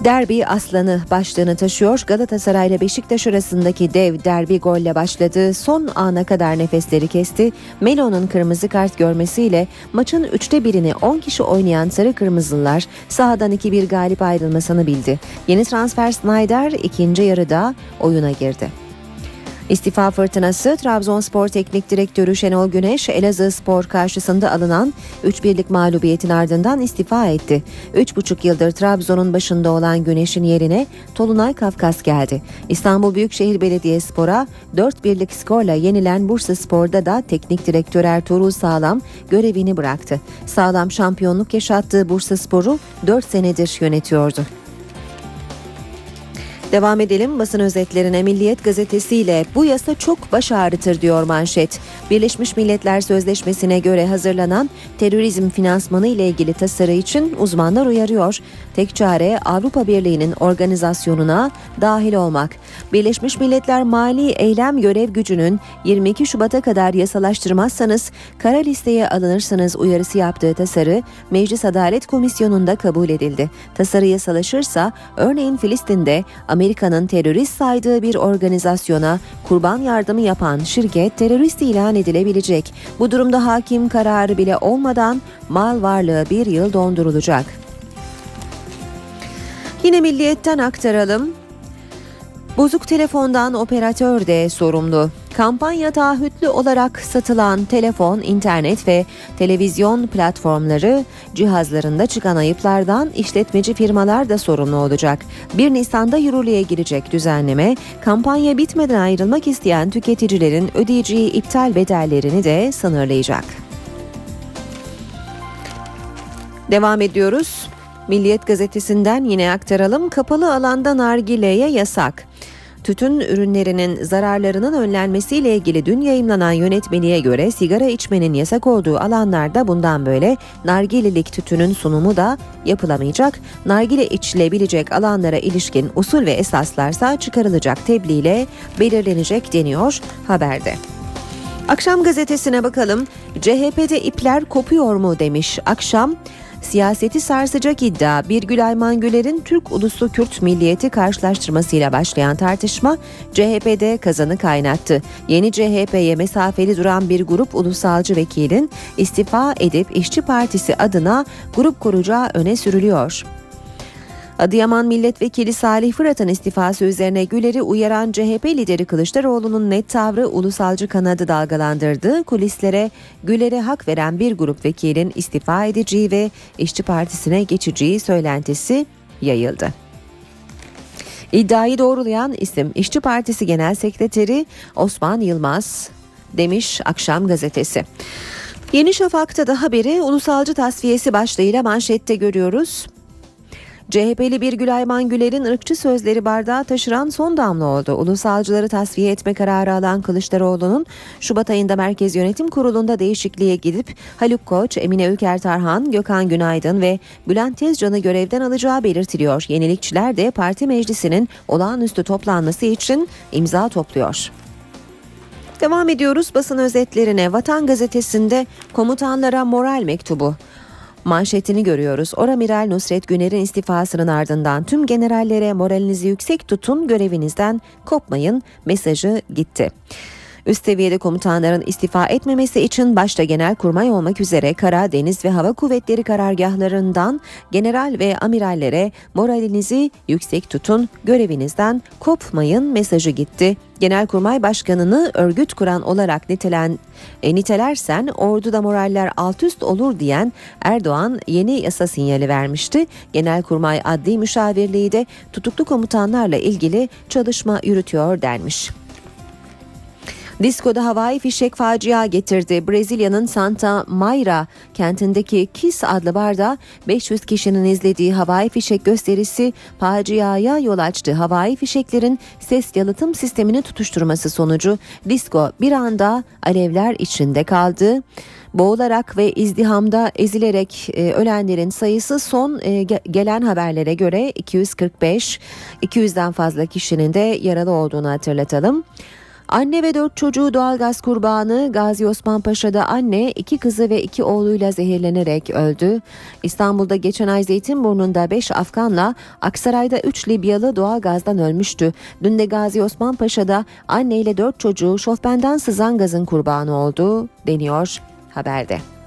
Derbi aslanı başlığını taşıyor. Galatasaray ile Beşiktaş arasındaki dev derbi golle başladı. Son ana kadar nefesleri kesti. Melo'nun kırmızı kart görmesiyle maçın üçte birini 10 kişi oynayan sarı kırmızılar sahadan 2-1 galip ayrılmasını bildi. Yeni transfer Snyder ikinci yarıda oyuna girdi. İstifa fırtınası Trabzonspor Teknik Direktörü Şenol Güneş Elazığ Spor karşısında alınan 3-1'lik mağlubiyetin ardından istifa etti. 3,5 yıldır Trabzon'un başında olan Güneş'in yerine Tolunay Kafkas geldi. İstanbul Büyükşehir Belediyespor'a 4-1'lik skorla yenilen Bursa Spor'da da teknik direktör Ertuğrul Sağlam görevini bıraktı. Sağlam şampiyonluk yaşattığı Bursa Spor'u 4 senedir yönetiyordu. Devam edelim basın özetlerine Milliyet gazetesiyle bu yasa çok baş ağrıtır diyor manşet. Birleşmiş Milletler Sözleşmesi'ne göre hazırlanan terörizm finansmanı ile ilgili tasarı için uzmanlar uyarıyor. Tek çare Avrupa Birliği'nin organizasyonuna dahil olmak. Birleşmiş Milletler Mali Eylem Görev Gücü'nün 22 Şubat'a kadar yasalaştırmazsanız kara listeye alınırsınız uyarısı yaptığı tasarı Meclis Adalet Komisyonu'nda kabul edildi. Tasarı yasalaşırsa örneğin Filistin'de Amerika'nın terörist saydığı bir organizasyona kurban yardımı yapan şirket terörist ilan edilebilecek. Bu durumda hakim kararı bile olmadan mal varlığı bir yıl dondurulacak. Yine milliyetten aktaralım. Bozuk telefondan operatör de sorumlu. Kampanya taahhütlü olarak satılan telefon, internet ve televizyon platformları cihazlarında çıkan ayıplardan işletmeci firmalar da sorumlu olacak. 1 Nisan'da yürürlüğe girecek düzenleme, kampanya bitmeden ayrılmak isteyen tüketicilerin ödeyeceği iptal bedellerini de sınırlayacak. Devam ediyoruz. Milliyet gazetesinden yine aktaralım. Kapalı alanda nargileye yasak. Tütün ürünlerinin zararlarının önlenmesiyle ilgili dün yayımlanan yönetmeliğe göre sigara içmenin yasak olduğu alanlarda bundan böyle nargilelik tütünün sunumu da yapılamayacak. Nargile içilebilecek alanlara ilişkin usul ve esaslarsa çıkarılacak tebliğle belirlenecek deniyor haberde. Akşam gazetesine bakalım. CHP'de ipler kopuyor mu demiş. Akşam Siyaseti sarsacak iddia Birgül Ayman Güler'in Türk Ulusu Kürt Milliyeti karşılaştırmasıyla başlayan tartışma CHP'de kazanı kaynattı. Yeni CHP'ye mesafeli duran bir grup ulusalcı vekilin istifa edip İşçi Partisi adına grup kuracağı öne sürülüyor. Adıyaman Milletvekili Salih Fırat'ın istifası üzerine Güler'i uyaran CHP lideri Kılıçdaroğlu'nun net tavrı ulusalcı kanadı dalgalandırdı. Kulislere Güler'e hak veren bir grup vekilin istifa edeceği ve İşçi Partisi'ne geçeceği söylentisi yayıldı. İddiayı doğrulayan isim İşçi Partisi Genel Sekreteri Osman Yılmaz demiş Akşam Gazetesi. Yeni Şafak'ta da haberi ulusalcı tasfiyesi başlığıyla manşette görüyoruz. CHP'li bir Gülayman Güler'in ırkçı sözleri bardağı taşıran son damla oldu. Ulusalcıları tasfiye etme kararı alan Kılıçdaroğlu'nun Şubat ayında Merkez Yönetim Kurulu'nda değişikliğe gidip Haluk Koç, Emine Ülker Tarhan, Gökhan Günaydın ve Bülent Tezcan'ı görevden alacağı belirtiliyor. Yenilikçiler de parti meclisinin olağanüstü toplanması için imza topluyor. Devam ediyoruz basın özetlerine. Vatan gazetesinde komutanlara moral mektubu manşetini görüyoruz. Oramiral Nusret Güner'in istifasının ardından tüm generallere moralinizi yüksek tutun görevinizden kopmayın mesajı gitti. Üst seviyede komutanların istifa etmemesi için başta genel kurmay olmak üzere kara, deniz ve hava kuvvetleri karargahlarından general ve amirallere moralinizi yüksek tutun, görevinizden kopmayın mesajı gitti. Genelkurmay Başkanı'nı örgüt kuran olarak nitelen, e, nitelersen orduda moraller alt üst olur diyen Erdoğan yeni yasa sinyali vermişti. Genelkurmay Adli Müşavirliği de tutuklu komutanlarla ilgili çalışma yürütüyor denmiş. Disko'da havai fişek facia getirdi. Brezilya'nın Santa Mayra kentindeki Kiss adlı barda 500 kişinin izlediği havai fişek gösterisi faciaya yol açtı. Havai fişeklerin ses yalıtım sistemini tutuşturması sonucu disko bir anda alevler içinde kaldı. Boğularak ve izdihamda ezilerek e, ölenlerin sayısı son e, ge- gelen haberlere göre 245, 200'den fazla kişinin de yaralı olduğunu hatırlatalım. Anne ve dört çocuğu doğalgaz kurbanı Gazi Osman Paşa'da anne iki kızı ve iki oğluyla zehirlenerek öldü. İstanbul'da geçen ay Zeytinburnu'nda 5 Afganla Aksaray'da 3 Libyalı doğalgazdan ölmüştü. Dün de Gazi Osman Paşa'da anne ile dört çocuğu şofbenden sızan gazın kurbanı oldu deniyor haberde.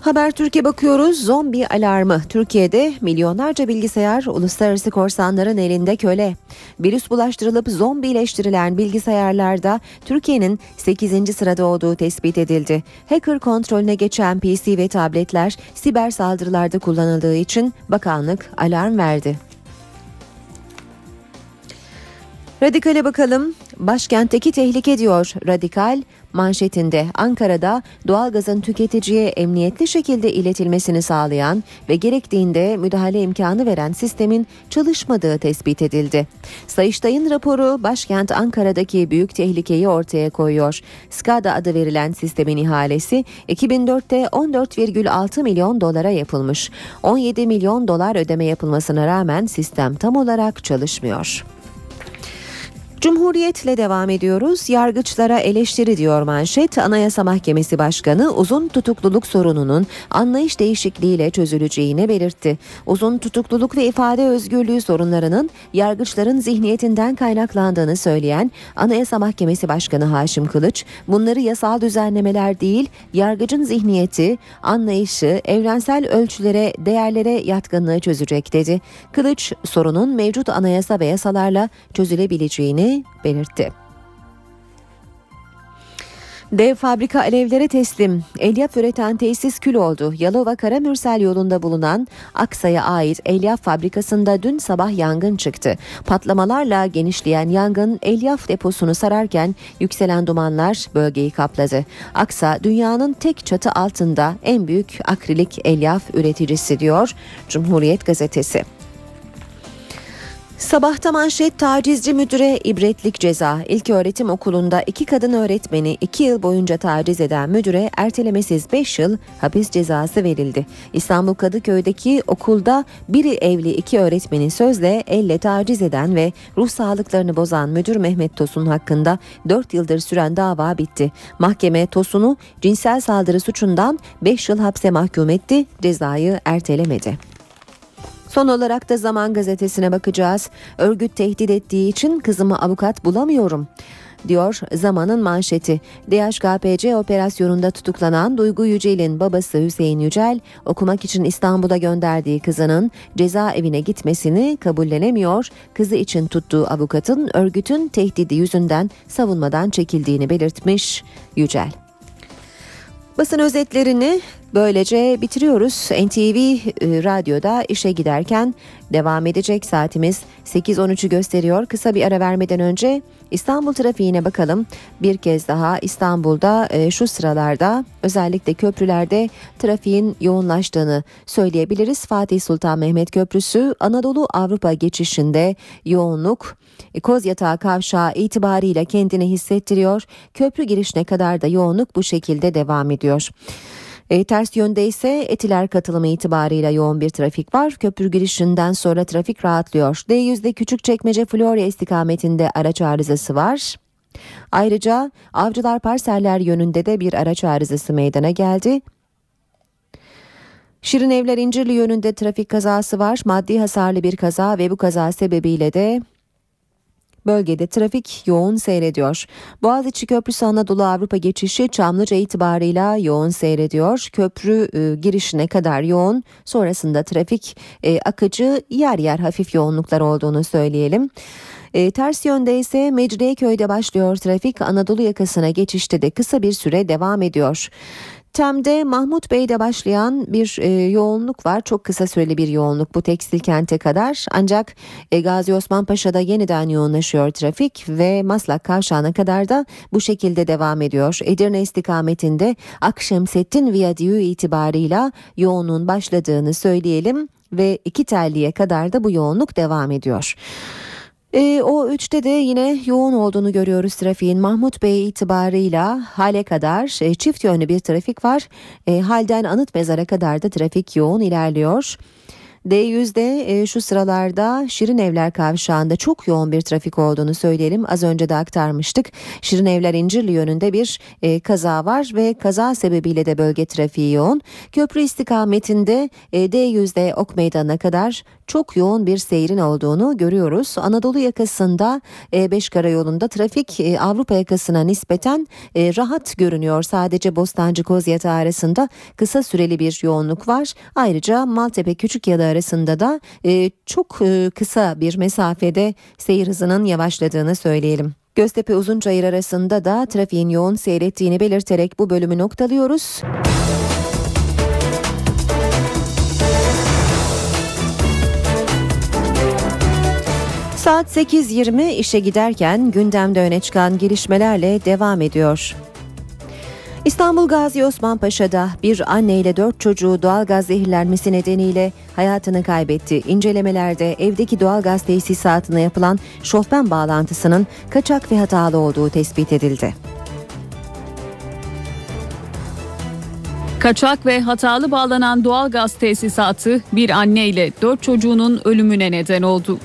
Haber Türkiye bakıyoruz. Zombi alarmı. Türkiye'de milyonlarca bilgisayar uluslararası korsanların elinde köle. Virüs bulaştırılıp zombileştirilen bilgisayarlarda Türkiye'nin 8. sırada olduğu tespit edildi. Hacker kontrolüne geçen PC ve tabletler siber saldırılarda kullanıldığı için bakanlık alarm verdi. Radikale bakalım. Başkentteki tehlike diyor Radikal manşetinde Ankara'da doğalgazın tüketiciye emniyetli şekilde iletilmesini sağlayan ve gerektiğinde müdahale imkanı veren sistemin çalışmadığı tespit edildi. Sayıştay'ın raporu başkent Ankara'daki büyük tehlikeyi ortaya koyuyor. SCADA adı verilen sistemin ihalesi 2004'te 14,6 milyon dolara yapılmış. 17 milyon dolar ödeme yapılmasına rağmen sistem tam olarak çalışmıyor. Cumhuriyetle devam ediyoruz. Yargıçlara eleştiri diyor manşet. Anayasa Mahkemesi Başkanı uzun tutukluluk sorununun anlayış değişikliğiyle çözüleceğini belirtti. Uzun tutukluluk ve ifade özgürlüğü sorunlarının yargıçların zihniyetinden kaynaklandığını söyleyen Anayasa Mahkemesi Başkanı Haşim Kılıç, bunları yasal düzenlemeler değil, yargıcın zihniyeti, anlayışı, evrensel ölçülere, değerlere yatkınlığı çözecek dedi. Kılıç, sorunun mevcut anayasa ve yasalarla çözülebileceğini belirtti. Dev fabrika alevlere teslim. Elyaf üreten tesis kül oldu. Yalova Karamürsel yolunda bulunan Aksa'ya ait elyaf fabrikasında dün sabah yangın çıktı. Patlamalarla genişleyen yangın elyaf deposunu sararken yükselen dumanlar bölgeyi kapladı. Aksa dünyanın tek çatı altında en büyük akrilik elyaf üreticisi diyor Cumhuriyet gazetesi. Sabahta manşet tacizci müdüre ibretlik ceza. İlk öğretim okulunda iki kadın öğretmeni iki yıl boyunca taciz eden müdüre ertelemesiz 5 yıl hapis cezası verildi. İstanbul Kadıköy'deki okulda biri evli iki öğretmeni sözle elle taciz eden ve ruh sağlıklarını bozan müdür Mehmet Tosun hakkında 4 yıldır süren dava bitti. Mahkeme Tosun'u cinsel saldırı suçundan 5 yıl hapse mahkum etti, cezayı ertelemedi. Son olarak da Zaman Gazetesi'ne bakacağız. Örgüt tehdit ettiği için kızımı avukat bulamıyorum diyor Zaman'ın manşeti. DHKPC operasyonunda tutuklanan Duygu Yücel'in babası Hüseyin Yücel okumak için İstanbul'a gönderdiği kızının cezaevine gitmesini kabullenemiyor. Kızı için tuttuğu avukatın örgütün tehdidi yüzünden savunmadan çekildiğini belirtmiş Yücel. Basın özetlerini böylece bitiriyoruz. NTV e, Radyo'da işe giderken devam edecek saatimiz 8.13'ü gösteriyor. Kısa bir ara vermeden önce İstanbul trafiğine bakalım. Bir kez daha İstanbul'da e, şu sıralarda özellikle köprülerde trafiğin yoğunlaştığını söyleyebiliriz. Fatih Sultan Mehmet Köprüsü Anadolu Avrupa geçişinde yoğunluk e, Kozyatağı kavşağı itibariyle kendini hissettiriyor. Köprü girişine kadar da yoğunluk bu şekilde devam ediyor. E, ters yönde ise Etiler katılımı itibarıyla yoğun bir trafik var. Köprü girişinden sonra trafik rahatlıyor. D100'de Küçükçekmece Florya istikametinde araç arızası var. Ayrıca Avcılar Parseller yönünde de bir araç arızası meydana geldi. Şirin Evler İncirli yönünde trafik kazası var. Maddi hasarlı bir kaza ve bu kaza sebebiyle de Bölgede trafik yoğun seyrediyor. Boğaziçi Köprüsü Anadolu Avrupa geçişi Çamlıca itibarıyla yoğun seyrediyor. Köprü e, girişine kadar yoğun. Sonrasında trafik e, akıcı yer yer hafif yoğunluklar olduğunu söyleyelim. E, ters yönde ise Mecidiyeköy'de başlıyor trafik Anadolu yakasına geçişte de kısa bir süre devam ediyor. Tem'de Mahmut Bey'de başlayan bir e, yoğunluk var. Çok kısa süreli bir yoğunluk bu tekstil kente kadar. Ancak e, Gazi Osman Paşa'da yeniden yoğunlaşıyor trafik ve Maslak Kavşağı'na kadar da bu şekilde devam ediyor. Edirne istikametinde Akşemseddin Viyadüğü itibarıyla yoğunluğun başladığını söyleyelim ve iki telliye kadar da bu yoğunluk devam ediyor. E, o üçte de yine yoğun olduğunu görüyoruz trafiğin. Mahmut Bey itibarıyla hale kadar e, çift yönlü bir trafik var. E, halden anıt mezara kadar da trafik yoğun ilerliyor. D100'de e, şu sıralarda Şirin Evler kavşağında çok yoğun bir trafik olduğunu söyleyelim. Az önce de aktarmıştık. Şirin Evler İncirli yönünde bir e, kaza var ve kaza sebebiyle de bölge trafiği yoğun. Köprü istikametinde e, D100'de Ok Meydanı'na kadar çok yoğun bir seyrin olduğunu görüyoruz. Anadolu yakasında E5 karayolunda trafik e, Avrupa yakasına nispeten e, rahat görünüyor. Sadece Bostancı Kozyatağı arasında kısa süreli bir yoğunluk var. Ayrıca Maltepe Küçükyalı arasında da e, çok e, kısa bir mesafede seyir hızının yavaşladığını söyleyelim. Göztepe Uzunçayır arasında da trafiğin yoğun seyrettiğini belirterek bu bölümü noktalıyoruz. Saat 8.20 işe giderken gündemde öne çıkan gelişmelerle devam ediyor. İstanbul Gazi Osman Paşa'da bir anne ile dört çocuğu doğalgaz zehirlenmesi nedeniyle hayatını kaybetti. İncelemelerde evdeki doğalgaz tesisatına yapılan şofben bağlantısının kaçak ve hatalı olduğu tespit edildi.
Kaçak ve hatalı bağlanan doğal gaz tesisatı bir anne ile dört çocuğunun ölümüne neden oldu.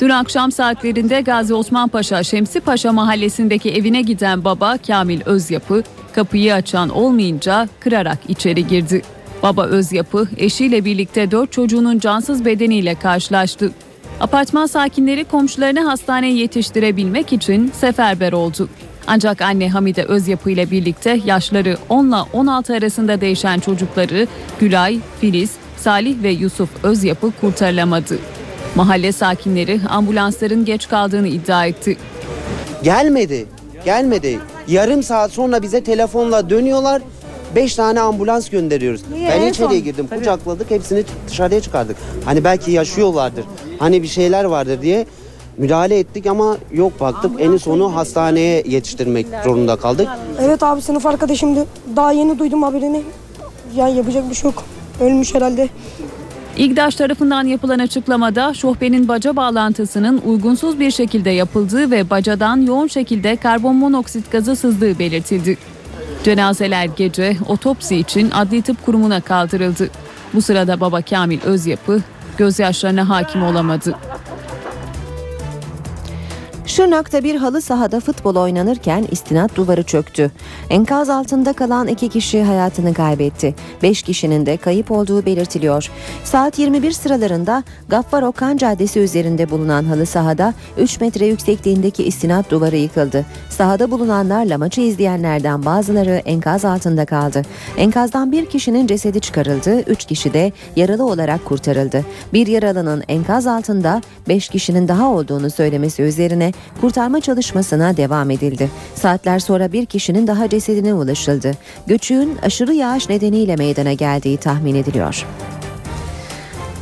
Dün akşam saatlerinde Gazi Osman Paşa Şemsi Paşa mahallesindeki evine giden baba Kamil Özyapı kapıyı açan olmayınca kırarak içeri girdi. Baba Özyapı eşiyle birlikte dört çocuğunun cansız bedeniyle karşılaştı. Apartman sakinleri komşularını hastaneye yetiştirebilmek için seferber oldu. Ancak anne Hamide Özyapı ile birlikte yaşları 10 ile 16 arasında değişen çocukları Gülay, Filiz, Salih ve Yusuf Özyapı kurtarılamadı. Mahalle sakinleri ambulansların geç kaldığını iddia etti.
Gelmedi. Gelmedi. Yarım saat sonra bize telefonla dönüyorlar. Beş tane ambulans gönderiyoruz.
Niye?
Ben
En
içeriye girdim. Kucakladık. Hepsini dışarıya çıkardık. Hani belki yaşıyorlardır. Hani bir şeyler vardır diye müdahale ettik ama yok baktık. En sonu hastaneye yetiştirmek zorunda kaldık.
Evet abi sınıf arkadaşımdı. Daha yeni duydum haberini. Yani yapacak bir şey yok. Ölmüş herhalde.
İGDAŞ tarafından yapılan açıklamada şofbenin baca bağlantısının uygunsuz bir şekilde yapıldığı ve bacadan yoğun şekilde karbon monoksit gazı sızdığı belirtildi. Cenazeler gece otopsi için adli tıp kurumuna kaldırıldı. Bu sırada baba Kamil Özyapı gözyaşlarına hakim olamadı.
Şırnak'ta bir halı sahada futbol oynanırken istinat duvarı çöktü. Enkaz altında kalan iki kişi hayatını kaybetti. Beş kişinin de kayıp olduğu belirtiliyor. Saat 21 sıralarında Gaffar Okan Caddesi üzerinde bulunan halı sahada 3 metre yüksekliğindeki istinat duvarı yıkıldı. Sahada bulunanlarla maçı izleyenlerden bazıları enkaz altında kaldı. Enkazdan bir kişinin cesedi çıkarıldı, 3 kişi de yaralı olarak kurtarıldı. Bir yaralının enkaz altında 5 kişinin daha olduğunu söylemesi üzerine kurtarma çalışmasına devam edildi. Saatler sonra bir kişinin daha cesedine ulaşıldı. Göçüğün aşırı yağış nedeniyle meydana geldiği tahmin ediliyor.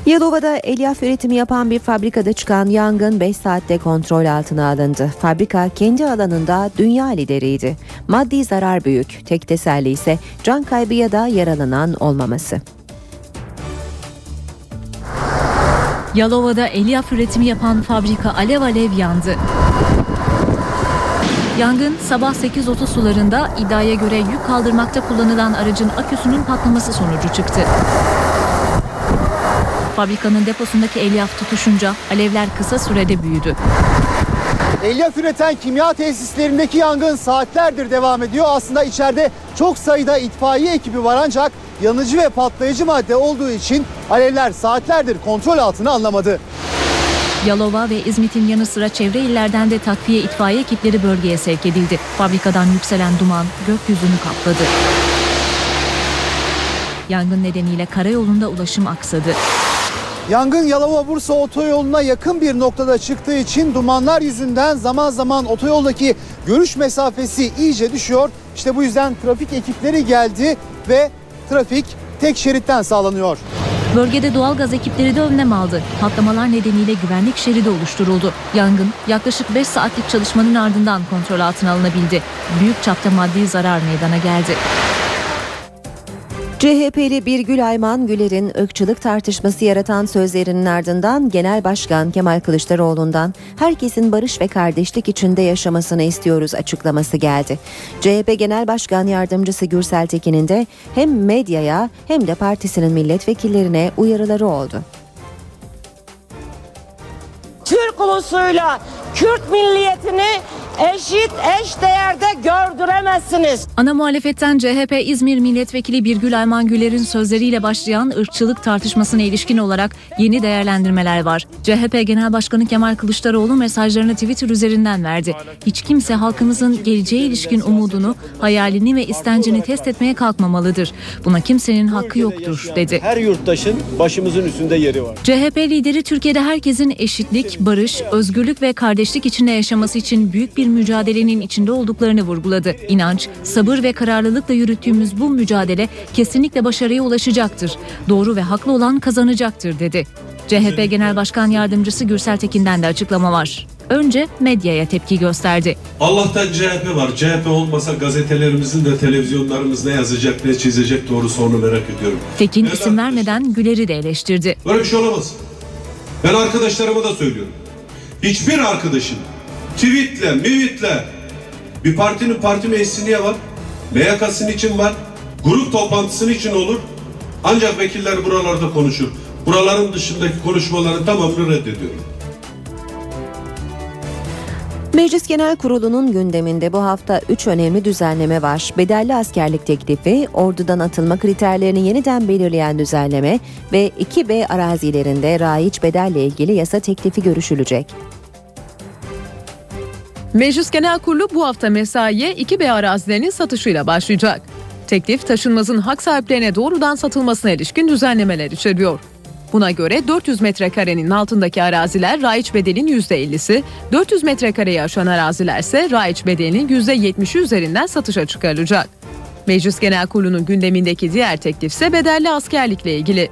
Yalova'da elyaf üretimi yapan bir fabrikada çıkan yangın 5 saatte kontrol altına alındı. Fabrika kendi alanında dünya lideriydi. Maddi zarar büyük. Tek teselli ise can kaybı ya da yaralanan olmaması.
Yalova'da elyaf üretimi yapan fabrika alev alev yandı. Yangın sabah 8.30 sularında iddiaya göre yük kaldırmakta kullanılan aracın aküsünün patlaması sonucu çıktı. Fabrikanın deposundaki elyaf tutuşunca alevler kısa sürede büyüdü.
Elyaf üreten kimya tesislerindeki yangın saatlerdir devam ediyor. Aslında içeride çok sayıda itfaiye ekibi var ancak yanıcı ve patlayıcı madde olduğu için alevler saatlerdir kontrol altına alınamadı.
Yalova ve İzmit'in yanı sıra çevre illerden de takviye itfaiye ekipleri bölgeye sevk edildi. Fabrikadan yükselen duman gökyüzünü kapladı. Yangın nedeniyle karayolunda ulaşım aksadı.
Yangın Yalova-Bursa otoyoluna yakın bir noktada çıktığı için dumanlar yüzünden zaman zaman otoyoldaki görüş mesafesi iyice düşüyor. İşte bu yüzden trafik ekipleri geldi.
ve trafik tek şeritten sağlanıyor.
Bölgede doğal gaz ekipleri de önlem aldı. Patlamalar nedeniyle güvenlik şeridi oluşturuldu. Yangın yaklaşık 5 saatlik çalışmanın ardından kontrol altına alınabildi. Büyük çapta maddi zarar meydana geldi.
CHP'li Birgül Ayman Güler'in ırkçılık tartışması yaratan sözlerinin ardından Genel Başkan Kemal Kılıçdaroğlu'ndan herkesin barış ve kardeşlik içinde yaşamasını istiyoruz açıklaması geldi. CHP Genel Başkan Yardımcısı Gürsel Tekin'in de hem medyaya hem de partisinin milletvekillerine uyarıları oldu.
Türk ulusuyla Kürt milliyetini eşit eş değerde gördüremezsiniz.
Ana muhalefetten CHP İzmir Milletvekili Birgül Ayman Güler'in sözleriyle başlayan ırkçılık tartışmasına ilişkin olarak yeni değerlendirmeler var. CHP Genel Başkanı Kemal Kılıçdaroğlu mesajlarını Twitter üzerinden verdi. Hiç kimse halkımızın geleceğe ilişkin umudunu, hayalini ve istencini test etmeye kalkmamalıdır. Buna kimsenin hakkı yoktur dedi.
Her yurttaşın başımızın üstünde yeri var.
CHP lideri Türkiye'de herkesin eşitlik, barış, özgürlük ve kardeşlik içinde yaşaması için büyük bir mücadelenin içinde olduklarını vurguladı. İnanç, sabır ve kararlılıkla yürüttüğümüz bu mücadele kesinlikle başarıya ulaşacaktır. Doğru ve haklı olan kazanacaktır dedi. CHP Genel Başkan Yardımcısı Gürsel Tekin'den de açıklama var. Önce medyaya tepki gösterdi.
Allah'tan CHP var. CHP olmasa gazetelerimizin de televizyonlarımız ne yazacak ne çizecek doğrusu onu merak ediyorum.
Tekin isim vermeden Güler'i de eleştirdi.
Böyle bir şey olamaz. Ben arkadaşlarıma da söylüyorum. Hiçbir arkadaşın tweetle, mivitle bir partinin parti meclisi niye var? MYK'sının için var. Grup toplantısının için olur. Ancak vekiller buralarda konuşur. Buraların dışındaki konuşmaların tamamını reddediyorum.
Meclis Genel Kurulu'nun gündeminde bu hafta 3 önemli düzenleme var. Bedelli askerlik teklifi, ordudan atılma kriterlerini yeniden belirleyen düzenleme ve 2B arazilerinde raiç bedelle ilgili yasa teklifi görüşülecek.
Meclis Genel Kurulu bu hafta mesaiye 2B arazilerinin satışıyla başlayacak. Teklif taşınmazın hak sahiplerine doğrudan satılmasına ilişkin düzenlemeler içeriyor. Buna göre 400 metrekarenin altındaki araziler raiç bedelin %50'si, 400 metrekareyi aşan araziler ise raiç bedelinin %70'i üzerinden satışa çıkarılacak. Meclis Genel Kurulu'nun gündemindeki diğer teklif ise bedelli askerlikle ilgili.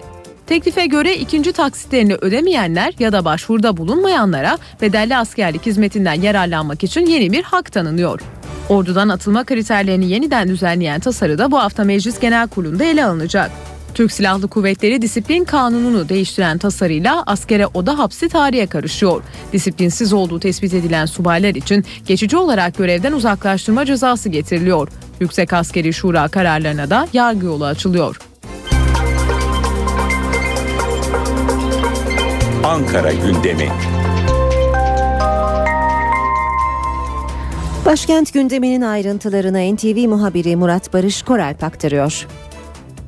Teklife göre ikinci taksitlerini ödemeyenler ya da başvuruda bulunmayanlara bedelli askerlik hizmetinden yararlanmak için yeni bir hak tanınıyor. Ordudan atılma kriterlerini yeniden düzenleyen tasarı da bu hafta Meclis Genel Kurulu'nda ele alınacak. Türk Silahlı Kuvvetleri Disiplin Kanunu'nu değiştiren tasarıyla askere oda hapsi tarihe karışıyor. Disiplinsiz olduğu tespit edilen subaylar için geçici olarak görevden uzaklaştırma cezası getiriliyor. Yüksek Askeri Şura kararlarına da yargı yolu açılıyor.
Ankara gündemi.
Başkent gündeminin ayrıntılarını NTV muhabiri Murat Barış Koralp aktarıyor.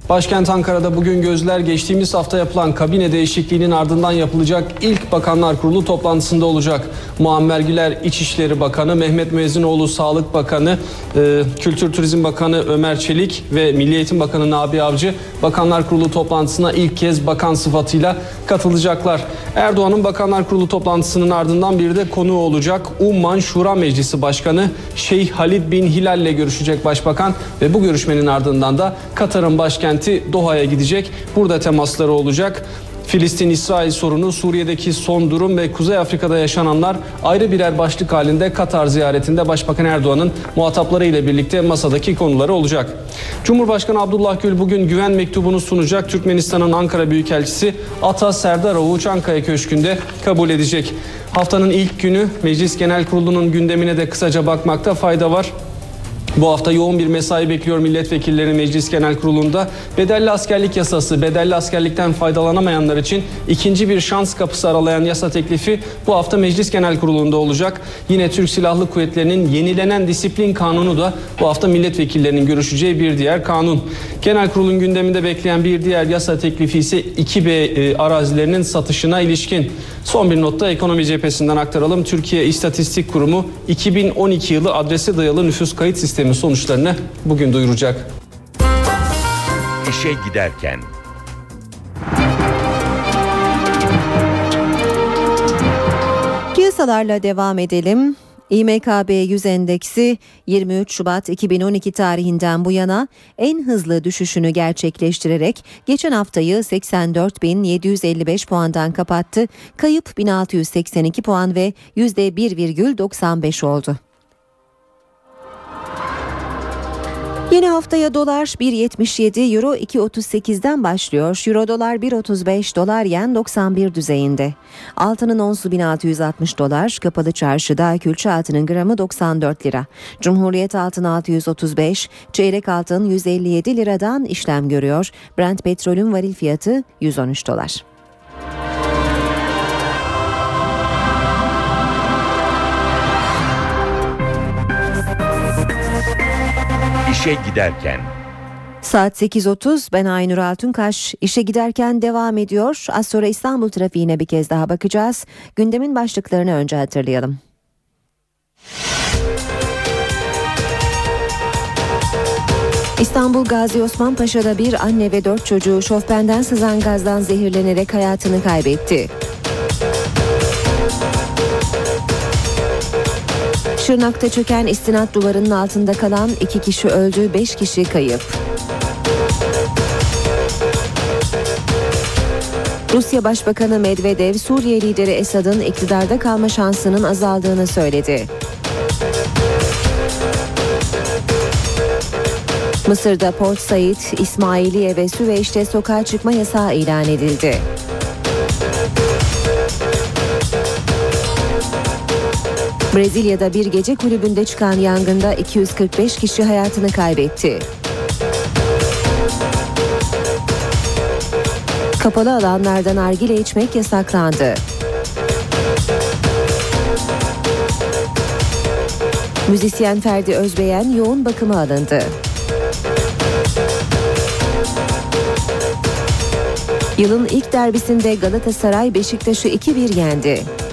Başkent Ankara'da bugün gözler geçtiğimiz hafta yapılan kabine değişikliğinin ardından yapılacak ilk Bakanlar Kurulu toplantısında olacak. Muammer Güler İçişleri Bakanı, Mehmet Müezzinoğlu Sağlık Bakanı, e, Kültür Turizm Bakanı Ömer Çelik ve Milli Eğitim Bakanı Nabi Avcı Bakanlar Kurulu toplantısına ilk kez bakan sıfatıyla katılacaklar. Erdoğan'ın Bakanlar Kurulu toplantısının ardından bir de konuğu olacak. Umman Şura Meclisi Başkanı Şeyh Halid bin Hilal ile görüşecek Başbakan ve bu görüşmenin ardından da Katar'ın başkenti Doha'ya gidecek. Burada temasları olacak. Filistin-İsrail sorunu, Suriye'deki son durum ve Kuzey Afrika'da yaşananlar ayrı birer başlık halinde Katar ziyaretinde Başbakan Erdoğan'ın muhatapları ile birlikte masadaki konuları olacak. Cumhurbaşkanı Abdullah Gül bugün güven mektubunu sunacak. Türkmenistan'ın Ankara Büyükelçisi Ata Serdaroğlu Çankaya Köşkü'nde kabul edecek. Haftanın ilk günü Meclis Genel Kurulu'nun gündemine de kısaca bakmakta fayda var. Bu hafta yoğun bir mesai bekliyor milletvekilleri Meclis Genel Kurulu'nda. Bedelli askerlik yasası, bedelli askerlikten faydalanamayanlar için ikinci bir şans kapısı aralayan yasa teklifi bu hafta Meclis Genel Kurulu'nda olacak. Yine Türk Silahlı Kuvvetleri'nin yenilenen disiplin kanunu da bu hafta milletvekillerinin görüşeceği bir diğer kanun. Genel Kurulun gündeminde bekleyen bir diğer yasa teklifi ise 2B e, arazilerinin satışına ilişkin. Son bir notta ekonomi cephesinden aktaralım. Türkiye İstatistik Kurumu 2012 yılı adrese dayalı nüfus kayıt sistemi sonuçlarını bugün duyuracak.
İşe giderken.
Piyasalarla devam edelim. İMKB 100 endeksi 23 Şubat 2012 tarihinden bu yana en hızlı düşüşünü gerçekleştirerek geçen haftayı 84.755 puandan kapattı. Kayıp 1682 puan ve %1,95 oldu. Yeni haftaya dolar 1.77, euro 2.38'den başlıyor. Euro dolar 1.35, dolar yen 91 düzeyinde. Altının onsu 1660 dolar, kapalı çarşıda külçe altının gramı 94 lira. Cumhuriyet altın 635, çeyrek altın 157 liradan işlem görüyor. Brent petrolün varil fiyatı 113 dolar.
İşe giderken.
Saat 8.30 ben Aynur Altunkaş işe giderken devam ediyor. Az sonra İstanbul trafiğine bir kez daha bakacağız. Gündemin başlıklarını önce hatırlayalım. İstanbul Gazi Osman Paşa'da bir anne ve dört çocuğu şofbenden sızan gazdan zehirlenerek hayatını kaybetti. Şırnak'ta çöken istinat duvarının altında kalan iki kişi öldü, beş kişi kayıp. Rusya Başbakanı Medvedev, Suriye lideri Esad'ın iktidarda kalma şansının azaldığını söyledi. Mısır'da Port Said, İsmailiye ve Süveyş'te sokağa çıkma yasağı ilan edildi. Brezilya'da bir gece kulübünde çıkan yangında 245 kişi hayatını kaybetti. Kapalı alanlarda nargile içmek yasaklandı. Müzisyen Ferdi Özbeyen yoğun bakıma alındı. Yılın ilk derbisinde Galatasaray Beşiktaş'ı 2-1 yendi.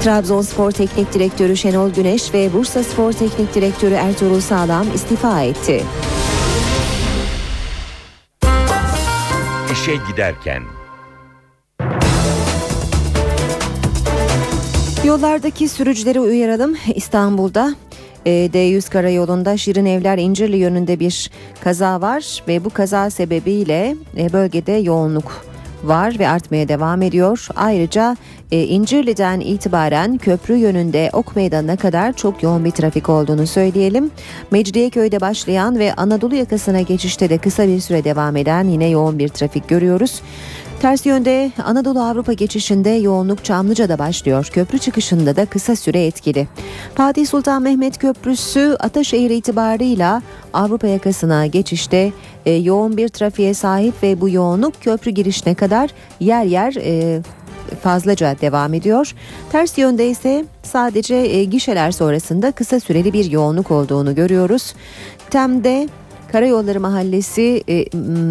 Trabzonspor Teknik Direktörü Şenol Güneş ve Bursa Spor Teknik Direktörü Ertuğrul Sağlam istifa etti.
İşe giderken.
Yollardaki sürücüleri uyaralım. İstanbul'da e, D100 karayolunda Şirin Evler İncirli yönünde bir kaza var ve bu kaza sebebiyle e, bölgede yoğunluk var ve artmaya devam ediyor. Ayrıca e, İncirli'den itibaren köprü yönünde Ok Meydanı'na kadar çok yoğun bir trafik olduğunu söyleyelim. Mecidiyeköy'de başlayan ve Anadolu yakasına geçişte de kısa bir süre devam eden yine yoğun bir trafik görüyoruz. Ters yönde Anadolu Avrupa geçişinde yoğunluk Çamlıca'da başlıyor. Köprü çıkışında da kısa süre etkili. Fatih Sultan Mehmet Köprüsü Ataşehir itibarıyla Avrupa yakasına geçişte e, yoğun bir trafiğe sahip ve bu yoğunluk köprü girişine kadar yer yer e, fazlaca devam ediyor. Ters yönde ise sadece e, gişeler sonrasında kısa süreli bir yoğunluk olduğunu görüyoruz. Tem'de Karayolları Mahallesi e,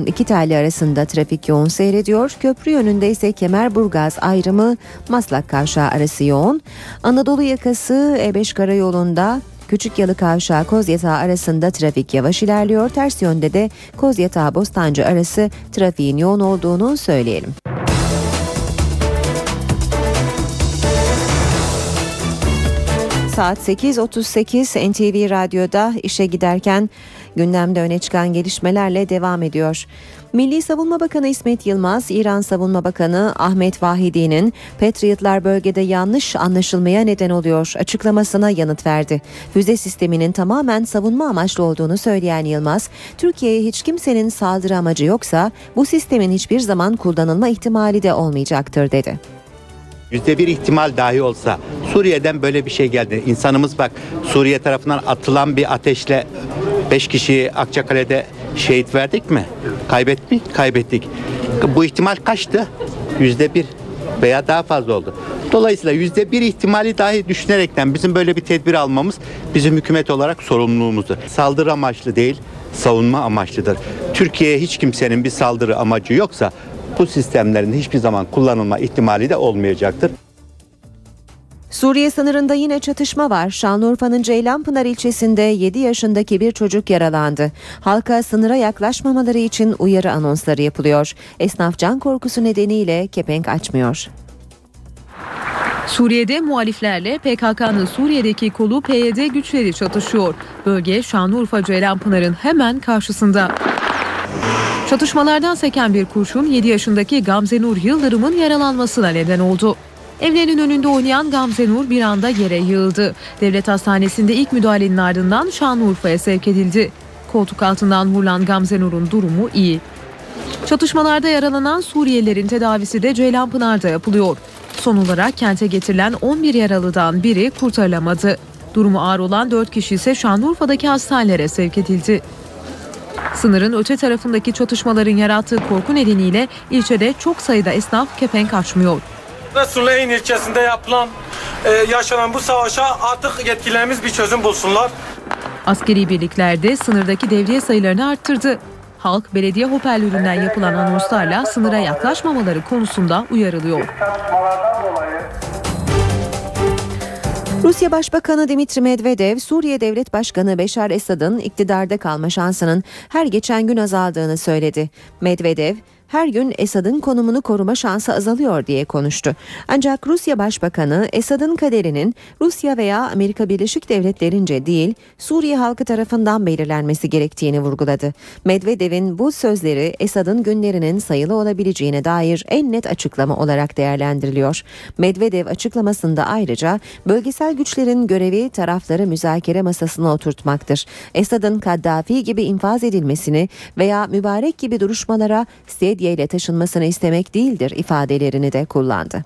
iki tali arasında trafik yoğun seyrediyor. Köprü yönünde ise Kemerburgaz ayrımı Maslak Kavşağı arası yoğun. Anadolu yakası E5 karayolunda Küçük Yalı Kavşağı Kozyatağı arasında trafik yavaş ilerliyor. Ters yönde de Kozyatağı Bostancı arası trafiğin yoğun olduğunu söyleyelim. Saat 8.38 NTV Radyo'da işe giderken gündemde öne çıkan gelişmelerle devam ediyor. Milli Savunma Bakanı İsmet Yılmaz, İran Savunma Bakanı Ahmet Vahidi'nin Patriotlar bölgede yanlış anlaşılmaya neden oluyor açıklamasına yanıt verdi. Füze sisteminin tamamen savunma amaçlı olduğunu söyleyen Yılmaz, Türkiye'ye hiç kimsenin saldırı amacı yoksa bu sistemin hiçbir zaman kullanılma ihtimali de olmayacaktır dedi.
Yüzde bir ihtimal dahi olsa Suriye'den böyle bir şey geldi. İnsanımız bak Suriye tarafından atılan bir ateşle 5 kişiyi Akçakale'de şehit verdik mi? Kaybettik? Kaybettik. Bu ihtimal kaçtı? Yüzde bir veya daha fazla oldu. Dolayısıyla yüzde bir ihtimali dahi düşünerekten bizim böyle bir tedbir almamız bizim hükümet olarak sorumluluğumuzdur. Saldırı amaçlı değil, savunma amaçlıdır. Türkiye'ye hiç kimsenin bir saldırı amacı yoksa bu sistemlerin hiçbir zaman kullanılma ihtimali de olmayacaktır.
Suriye sınırında yine çatışma var. Şanlıurfa'nın Ceylanpınar ilçesinde 7 yaşındaki bir çocuk yaralandı. Halka sınıra yaklaşmamaları için uyarı anonsları yapılıyor. Esnaf can korkusu nedeniyle kepenk açmıyor.
Suriye'de muhaliflerle PKK'nın Suriye'deki kolu PYD güçleri çatışıyor. Bölge Şanlıurfa Ceylanpınar'ın hemen karşısında. Çatışmalardan seken bir kurşun 7 yaşındaki Gamze Nur Yıldırım'ın yaralanmasına neden oldu. Evlerinin önünde oynayan Gamze Nur bir anda yere yığıldı. Devlet hastanesinde ilk müdahalenin ardından Şanlıurfa'ya sevk edildi. Koltuk altından vurulan Gamze Nur'un durumu iyi. Çatışmalarda yaralanan Suriyelilerin tedavisi de Ceylanpınar'da yapılıyor. Son olarak kente getirilen 11 yaralıdan biri kurtarılamadı. Durumu ağır olan 4 kişi ise Şanlıurfa'daki hastanelere sevk edildi. Sınırın öte tarafındaki çatışmaların yarattığı korku nedeniyle ilçede çok sayıda esnaf kepenk açmıyor.
Resuleyn ilçesinde yapılan e, yaşanan bu savaşa artık yetkililerimiz bir çözüm bulsunlar.
Askeri birliklerde sınırdaki devriye sayılarını arttırdı. Halk belediye hoparlöründen yapılan anonslarla sınıra yaklaşmamaları konusunda uyarılıyor.
Rusya Başbakanı Dimitri Medvedev, Suriye Devlet Başkanı Beşar Esad'ın iktidarda kalma şansının her geçen gün azaldığını söyledi. Medvedev, her gün Esad'ın konumunu koruma şansı azalıyor diye konuştu. Ancak Rusya Başbakanı Esad'ın kaderinin Rusya veya Amerika Birleşik Devletleri'nce değil Suriye halkı tarafından belirlenmesi gerektiğini vurguladı. Medvedev'in bu sözleri Esad'ın günlerinin sayılı olabileceğine dair en net açıklama olarak değerlendiriliyor. Medvedev açıklamasında ayrıca bölgesel güçlerin görevi tarafları müzakere masasına oturtmaktır. Esad'ın Kaddafi gibi infaz edilmesini veya mübarek gibi duruşmalara sedye ile taşınmasını istemek değildir ifadelerini de kullandı.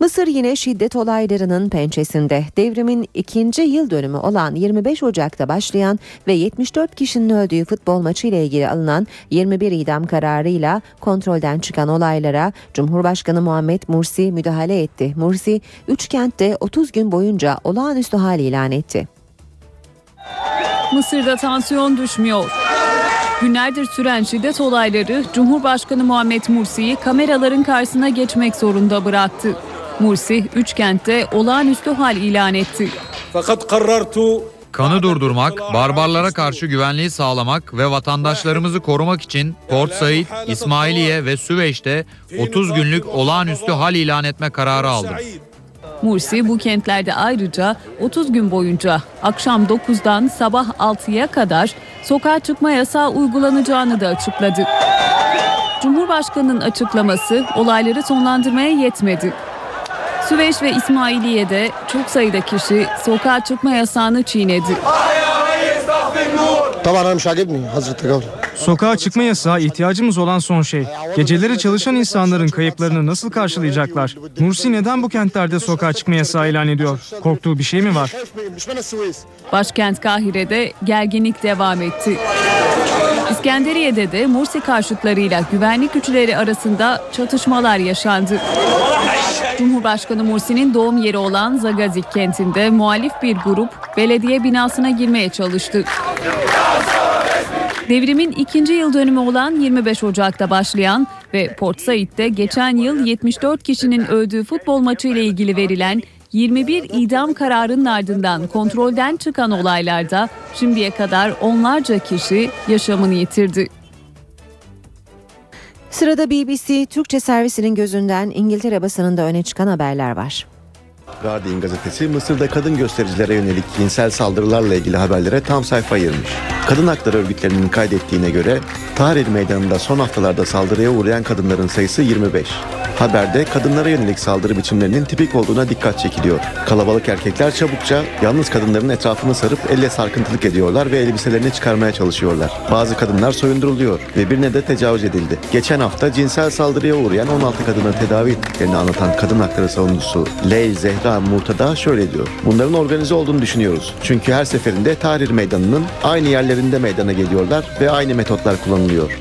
Mısır yine şiddet olaylarının pençesinde. Devrimin ikinci yıl dönümü olan 25 Ocak'ta başlayan ve 74 kişinin öldüğü futbol maçı ile ilgili alınan 21 idam kararıyla kontrolden çıkan olaylara Cumhurbaşkanı Muhammed Mursi müdahale etti. Mursi, 3 kentte 30 gün boyunca olağanüstü hal ilan etti.
Mısır'da tansiyon düşmüyor. Günlerdir süren şiddet olayları Cumhurbaşkanı Muhammed Mursi'yi kameraların karşısına geçmek zorunda bıraktı. Mursi, üç kentte olağanüstü hal ilan etti.
Fakat karartu
Kanı durdurmak, barbarlara karşı güvenliği sağlamak ve vatandaşlarımızı korumak için Port Said, İsmailiye ve Süveyş'te 30 günlük olağanüstü hal ilan etme kararı aldım.
Mursi bu kentlerde ayrıca 30 gün boyunca akşam 9'dan sabah 6'ya kadar sokağa çıkma yasağı uygulanacağını da açıkladı. Cumhurbaşkanının açıklaması olayları sonlandırmaya yetmedi. Süveyş ve İsmailiye'de çok sayıda kişi sokağa çıkma yasağını çiğnedi.
Sokağa çıkma yasağı ihtiyacımız olan son şey. Geceleri çalışan insanların kayıplarını nasıl karşılayacaklar? Mursi neden bu kentlerde sokağa çıkma yasağı ilan ediyor? Korktuğu bir şey mi var?
Başkent Kahire'de gerginlik devam etti. İskenderiye'de de Mursi karşıtlarıyla güvenlik güçleri arasında çatışmalar yaşandı. Cumhurbaşkanı Mursi'nin doğum yeri olan Zagazik kentinde muhalif bir grup belediye binasına girmeye çalıştı. Devrimin ikinci yıl dönümü olan 25 Ocak'ta başlayan ve Port Said'de geçen yıl 74 kişinin öldüğü futbol maçı ile ilgili verilen 21 idam kararının ardından kontrolden çıkan olaylarda şimdiye kadar onlarca kişi yaşamını yitirdi.
Sırada BBC Türkçe servisinin gözünden İngiltere basınında öne çıkan haberler var.
Guardian gazetesi Mısır'da kadın göstericilere yönelik cinsel saldırılarla ilgili haberlere tam sayfa ayırmış. Kadın hakları örgütlerinin kaydettiğine göre Tahrir Meydanı'nda son haftalarda saldırıya uğrayan kadınların sayısı 25. Haberde kadınlara yönelik saldırı biçimlerinin tipik olduğuna dikkat çekiliyor. Kalabalık erkekler çabukça yalnız kadınların etrafını sarıp elle sarkıntılık ediyorlar ve elbiselerini çıkarmaya çalışıyorlar. Bazı kadınlar soyunduruluyor ve birine de tecavüz edildi. Geçen hafta cinsel saldırıya uğrayan 16 kadını tedavi ettiklerini anlatan kadın hakları savunucusu Leyl Zehra Murtada şöyle diyor. Bunların organize olduğunu düşünüyoruz. Çünkü her seferinde Tahrir Meydanı'nın aynı yerlerinde meydana geliyorlar ve aynı metotlar kullanılıyor.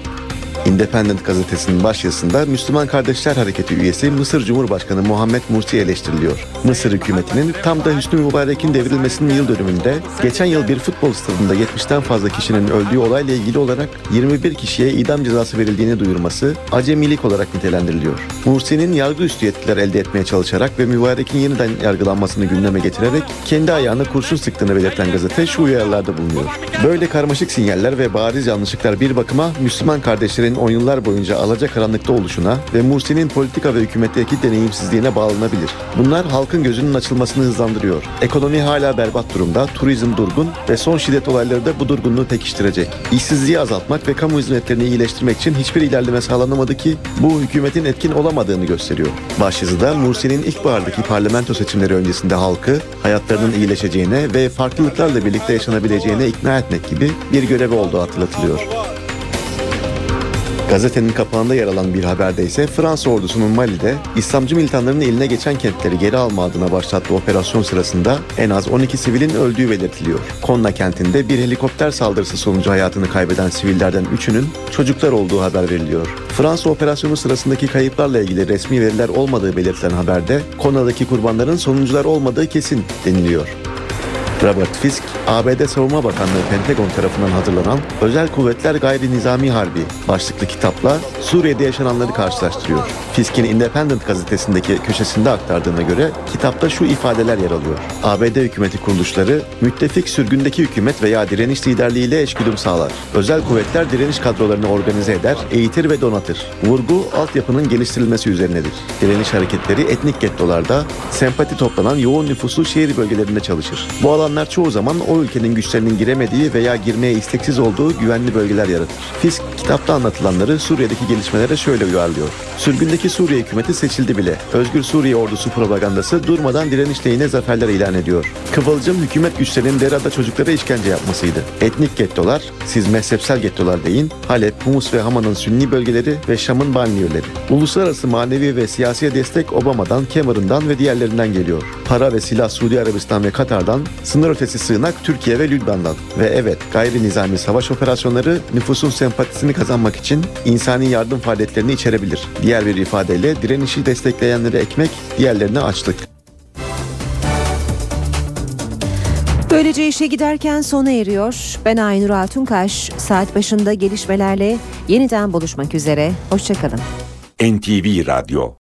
Independent gazetesinin başyazısında Müslüman Kardeşler Hareketi üyesi Mısır Cumhurbaşkanı Muhammed Mursi eleştiriliyor. Mısır hükümetinin tam da Hüsnü Mübarek'in devrilmesinin yıl dönümünde geçen yıl bir futbol stadında 70'ten fazla kişinin öldüğü olayla ilgili olarak 21 kişiye idam cezası verildiğini duyurması acemilik olarak nitelendiriliyor. Mursi'nin yargı üstü yetkiler elde etmeye çalışarak ve Mübarek'in yeniden yargılanmasını gündeme getirerek kendi ayağına kurşun sıktığını belirten gazete şu uyarılarda bulunuyor. Böyle karmaşık sinyaller ve bariz yanlışlıklar bir bakıma Müslüman kardeşlerin Suriye'nin on yıllar boyunca alacakaranlıkta oluşuna ve Mursi'nin politika ve hükümetteki deneyimsizliğine bağlanabilir. Bunlar halkın gözünün açılmasını hızlandırıyor. Ekonomi hala berbat durumda, turizm durgun ve son şiddet olayları da bu durgunluğu pekiştirecek. İşsizliği azaltmak ve kamu hizmetlerini iyileştirmek için hiçbir ilerleme sağlanamadı ki bu hükümetin etkin olamadığını gösteriyor. Başyazıda Mursi'nin ilkbahardaki parlamento seçimleri öncesinde halkı hayatlarının iyileşeceğine ve farklılıklarla birlikte yaşanabileceğine ikna etmek gibi bir görevi olduğu hatırlatılıyor. Gazetenin kapağında yer alan bir haberde ise Fransa ordusunun Mali'de İslamcı militanların eline geçen kentleri geri alma adına başlattığı operasyon sırasında en az 12 sivilin öldüğü belirtiliyor. Konna kentinde bir helikopter saldırısı sonucu hayatını kaybeden sivillerden 3'ünün çocuklar olduğu haber veriliyor. Fransa operasyonu sırasındaki kayıplarla ilgili resmi veriler olmadığı belirtilen haberde Konna'daki kurbanların sonuncular olmadığı kesin deniliyor. Robert Fisk, ABD Savunma Bakanlığı Pentagon tarafından hazırlanan Özel Kuvvetler Gayri Nizami Harbi başlıklı kitapla Suriye'de yaşananları karşılaştırıyor. Fisk'in Independent gazetesindeki köşesinde aktardığına göre kitapta şu ifadeler yer alıyor. ABD hükümeti kuruluşları müttefik sürgündeki hükümet veya direniş liderliğiyle eşgüdüm sağlar. Özel kuvvetler direniş kadrolarını organize eder, eğitir ve donatır. Vurgu altyapının geliştirilmesi üzerinedir. Direniş hareketleri etnik gettolarda sempati toplanan yoğun nüfuslu şehir bölgelerinde çalışır. Bu alanlar çoğu zaman o ülkenin güçlerinin giremediği veya girmeye isteksiz olduğu güvenli bölgeler yaratır. Fisk kitapta anlatılanları Suriye'deki gelişmelere şöyle uyarlıyor. Sürgündeki Suriye hükümeti seçildi bile. Özgür Suriye ordusu propagandası durmadan direniş lehine zaferler ilan ediyor. Kıvılcım hükümet güçlerinin Dera'da çocuklara işkence yapmasıydı. Etnik gettolar, siz mezhepsel gettolar deyin, Halep, Humus ve Haman'ın sünni bölgeleri ve Şam'ın banliyöleri. Uluslararası manevi ve siyasi destek Obama'dan, Cameron'dan ve diğerlerinden geliyor. Para ve silah Suudi Arabistan ve Katar'dan, sınır ötesi sığınak Türkiye ve Lübnan'dan. Ve evet gayri nizami savaş operasyonları nüfusun sempatisini kazanmak için insani yardım faaliyetlerini içerebilir. Diğer bir ifadeyle direnişi destekleyenleri ekmek, diğerlerine açlık.
Böylece işe giderken sona eriyor. Ben Aynur Altunkaş. Saat başında gelişmelerle yeniden buluşmak üzere. Hoşçakalın.
NTV Radyo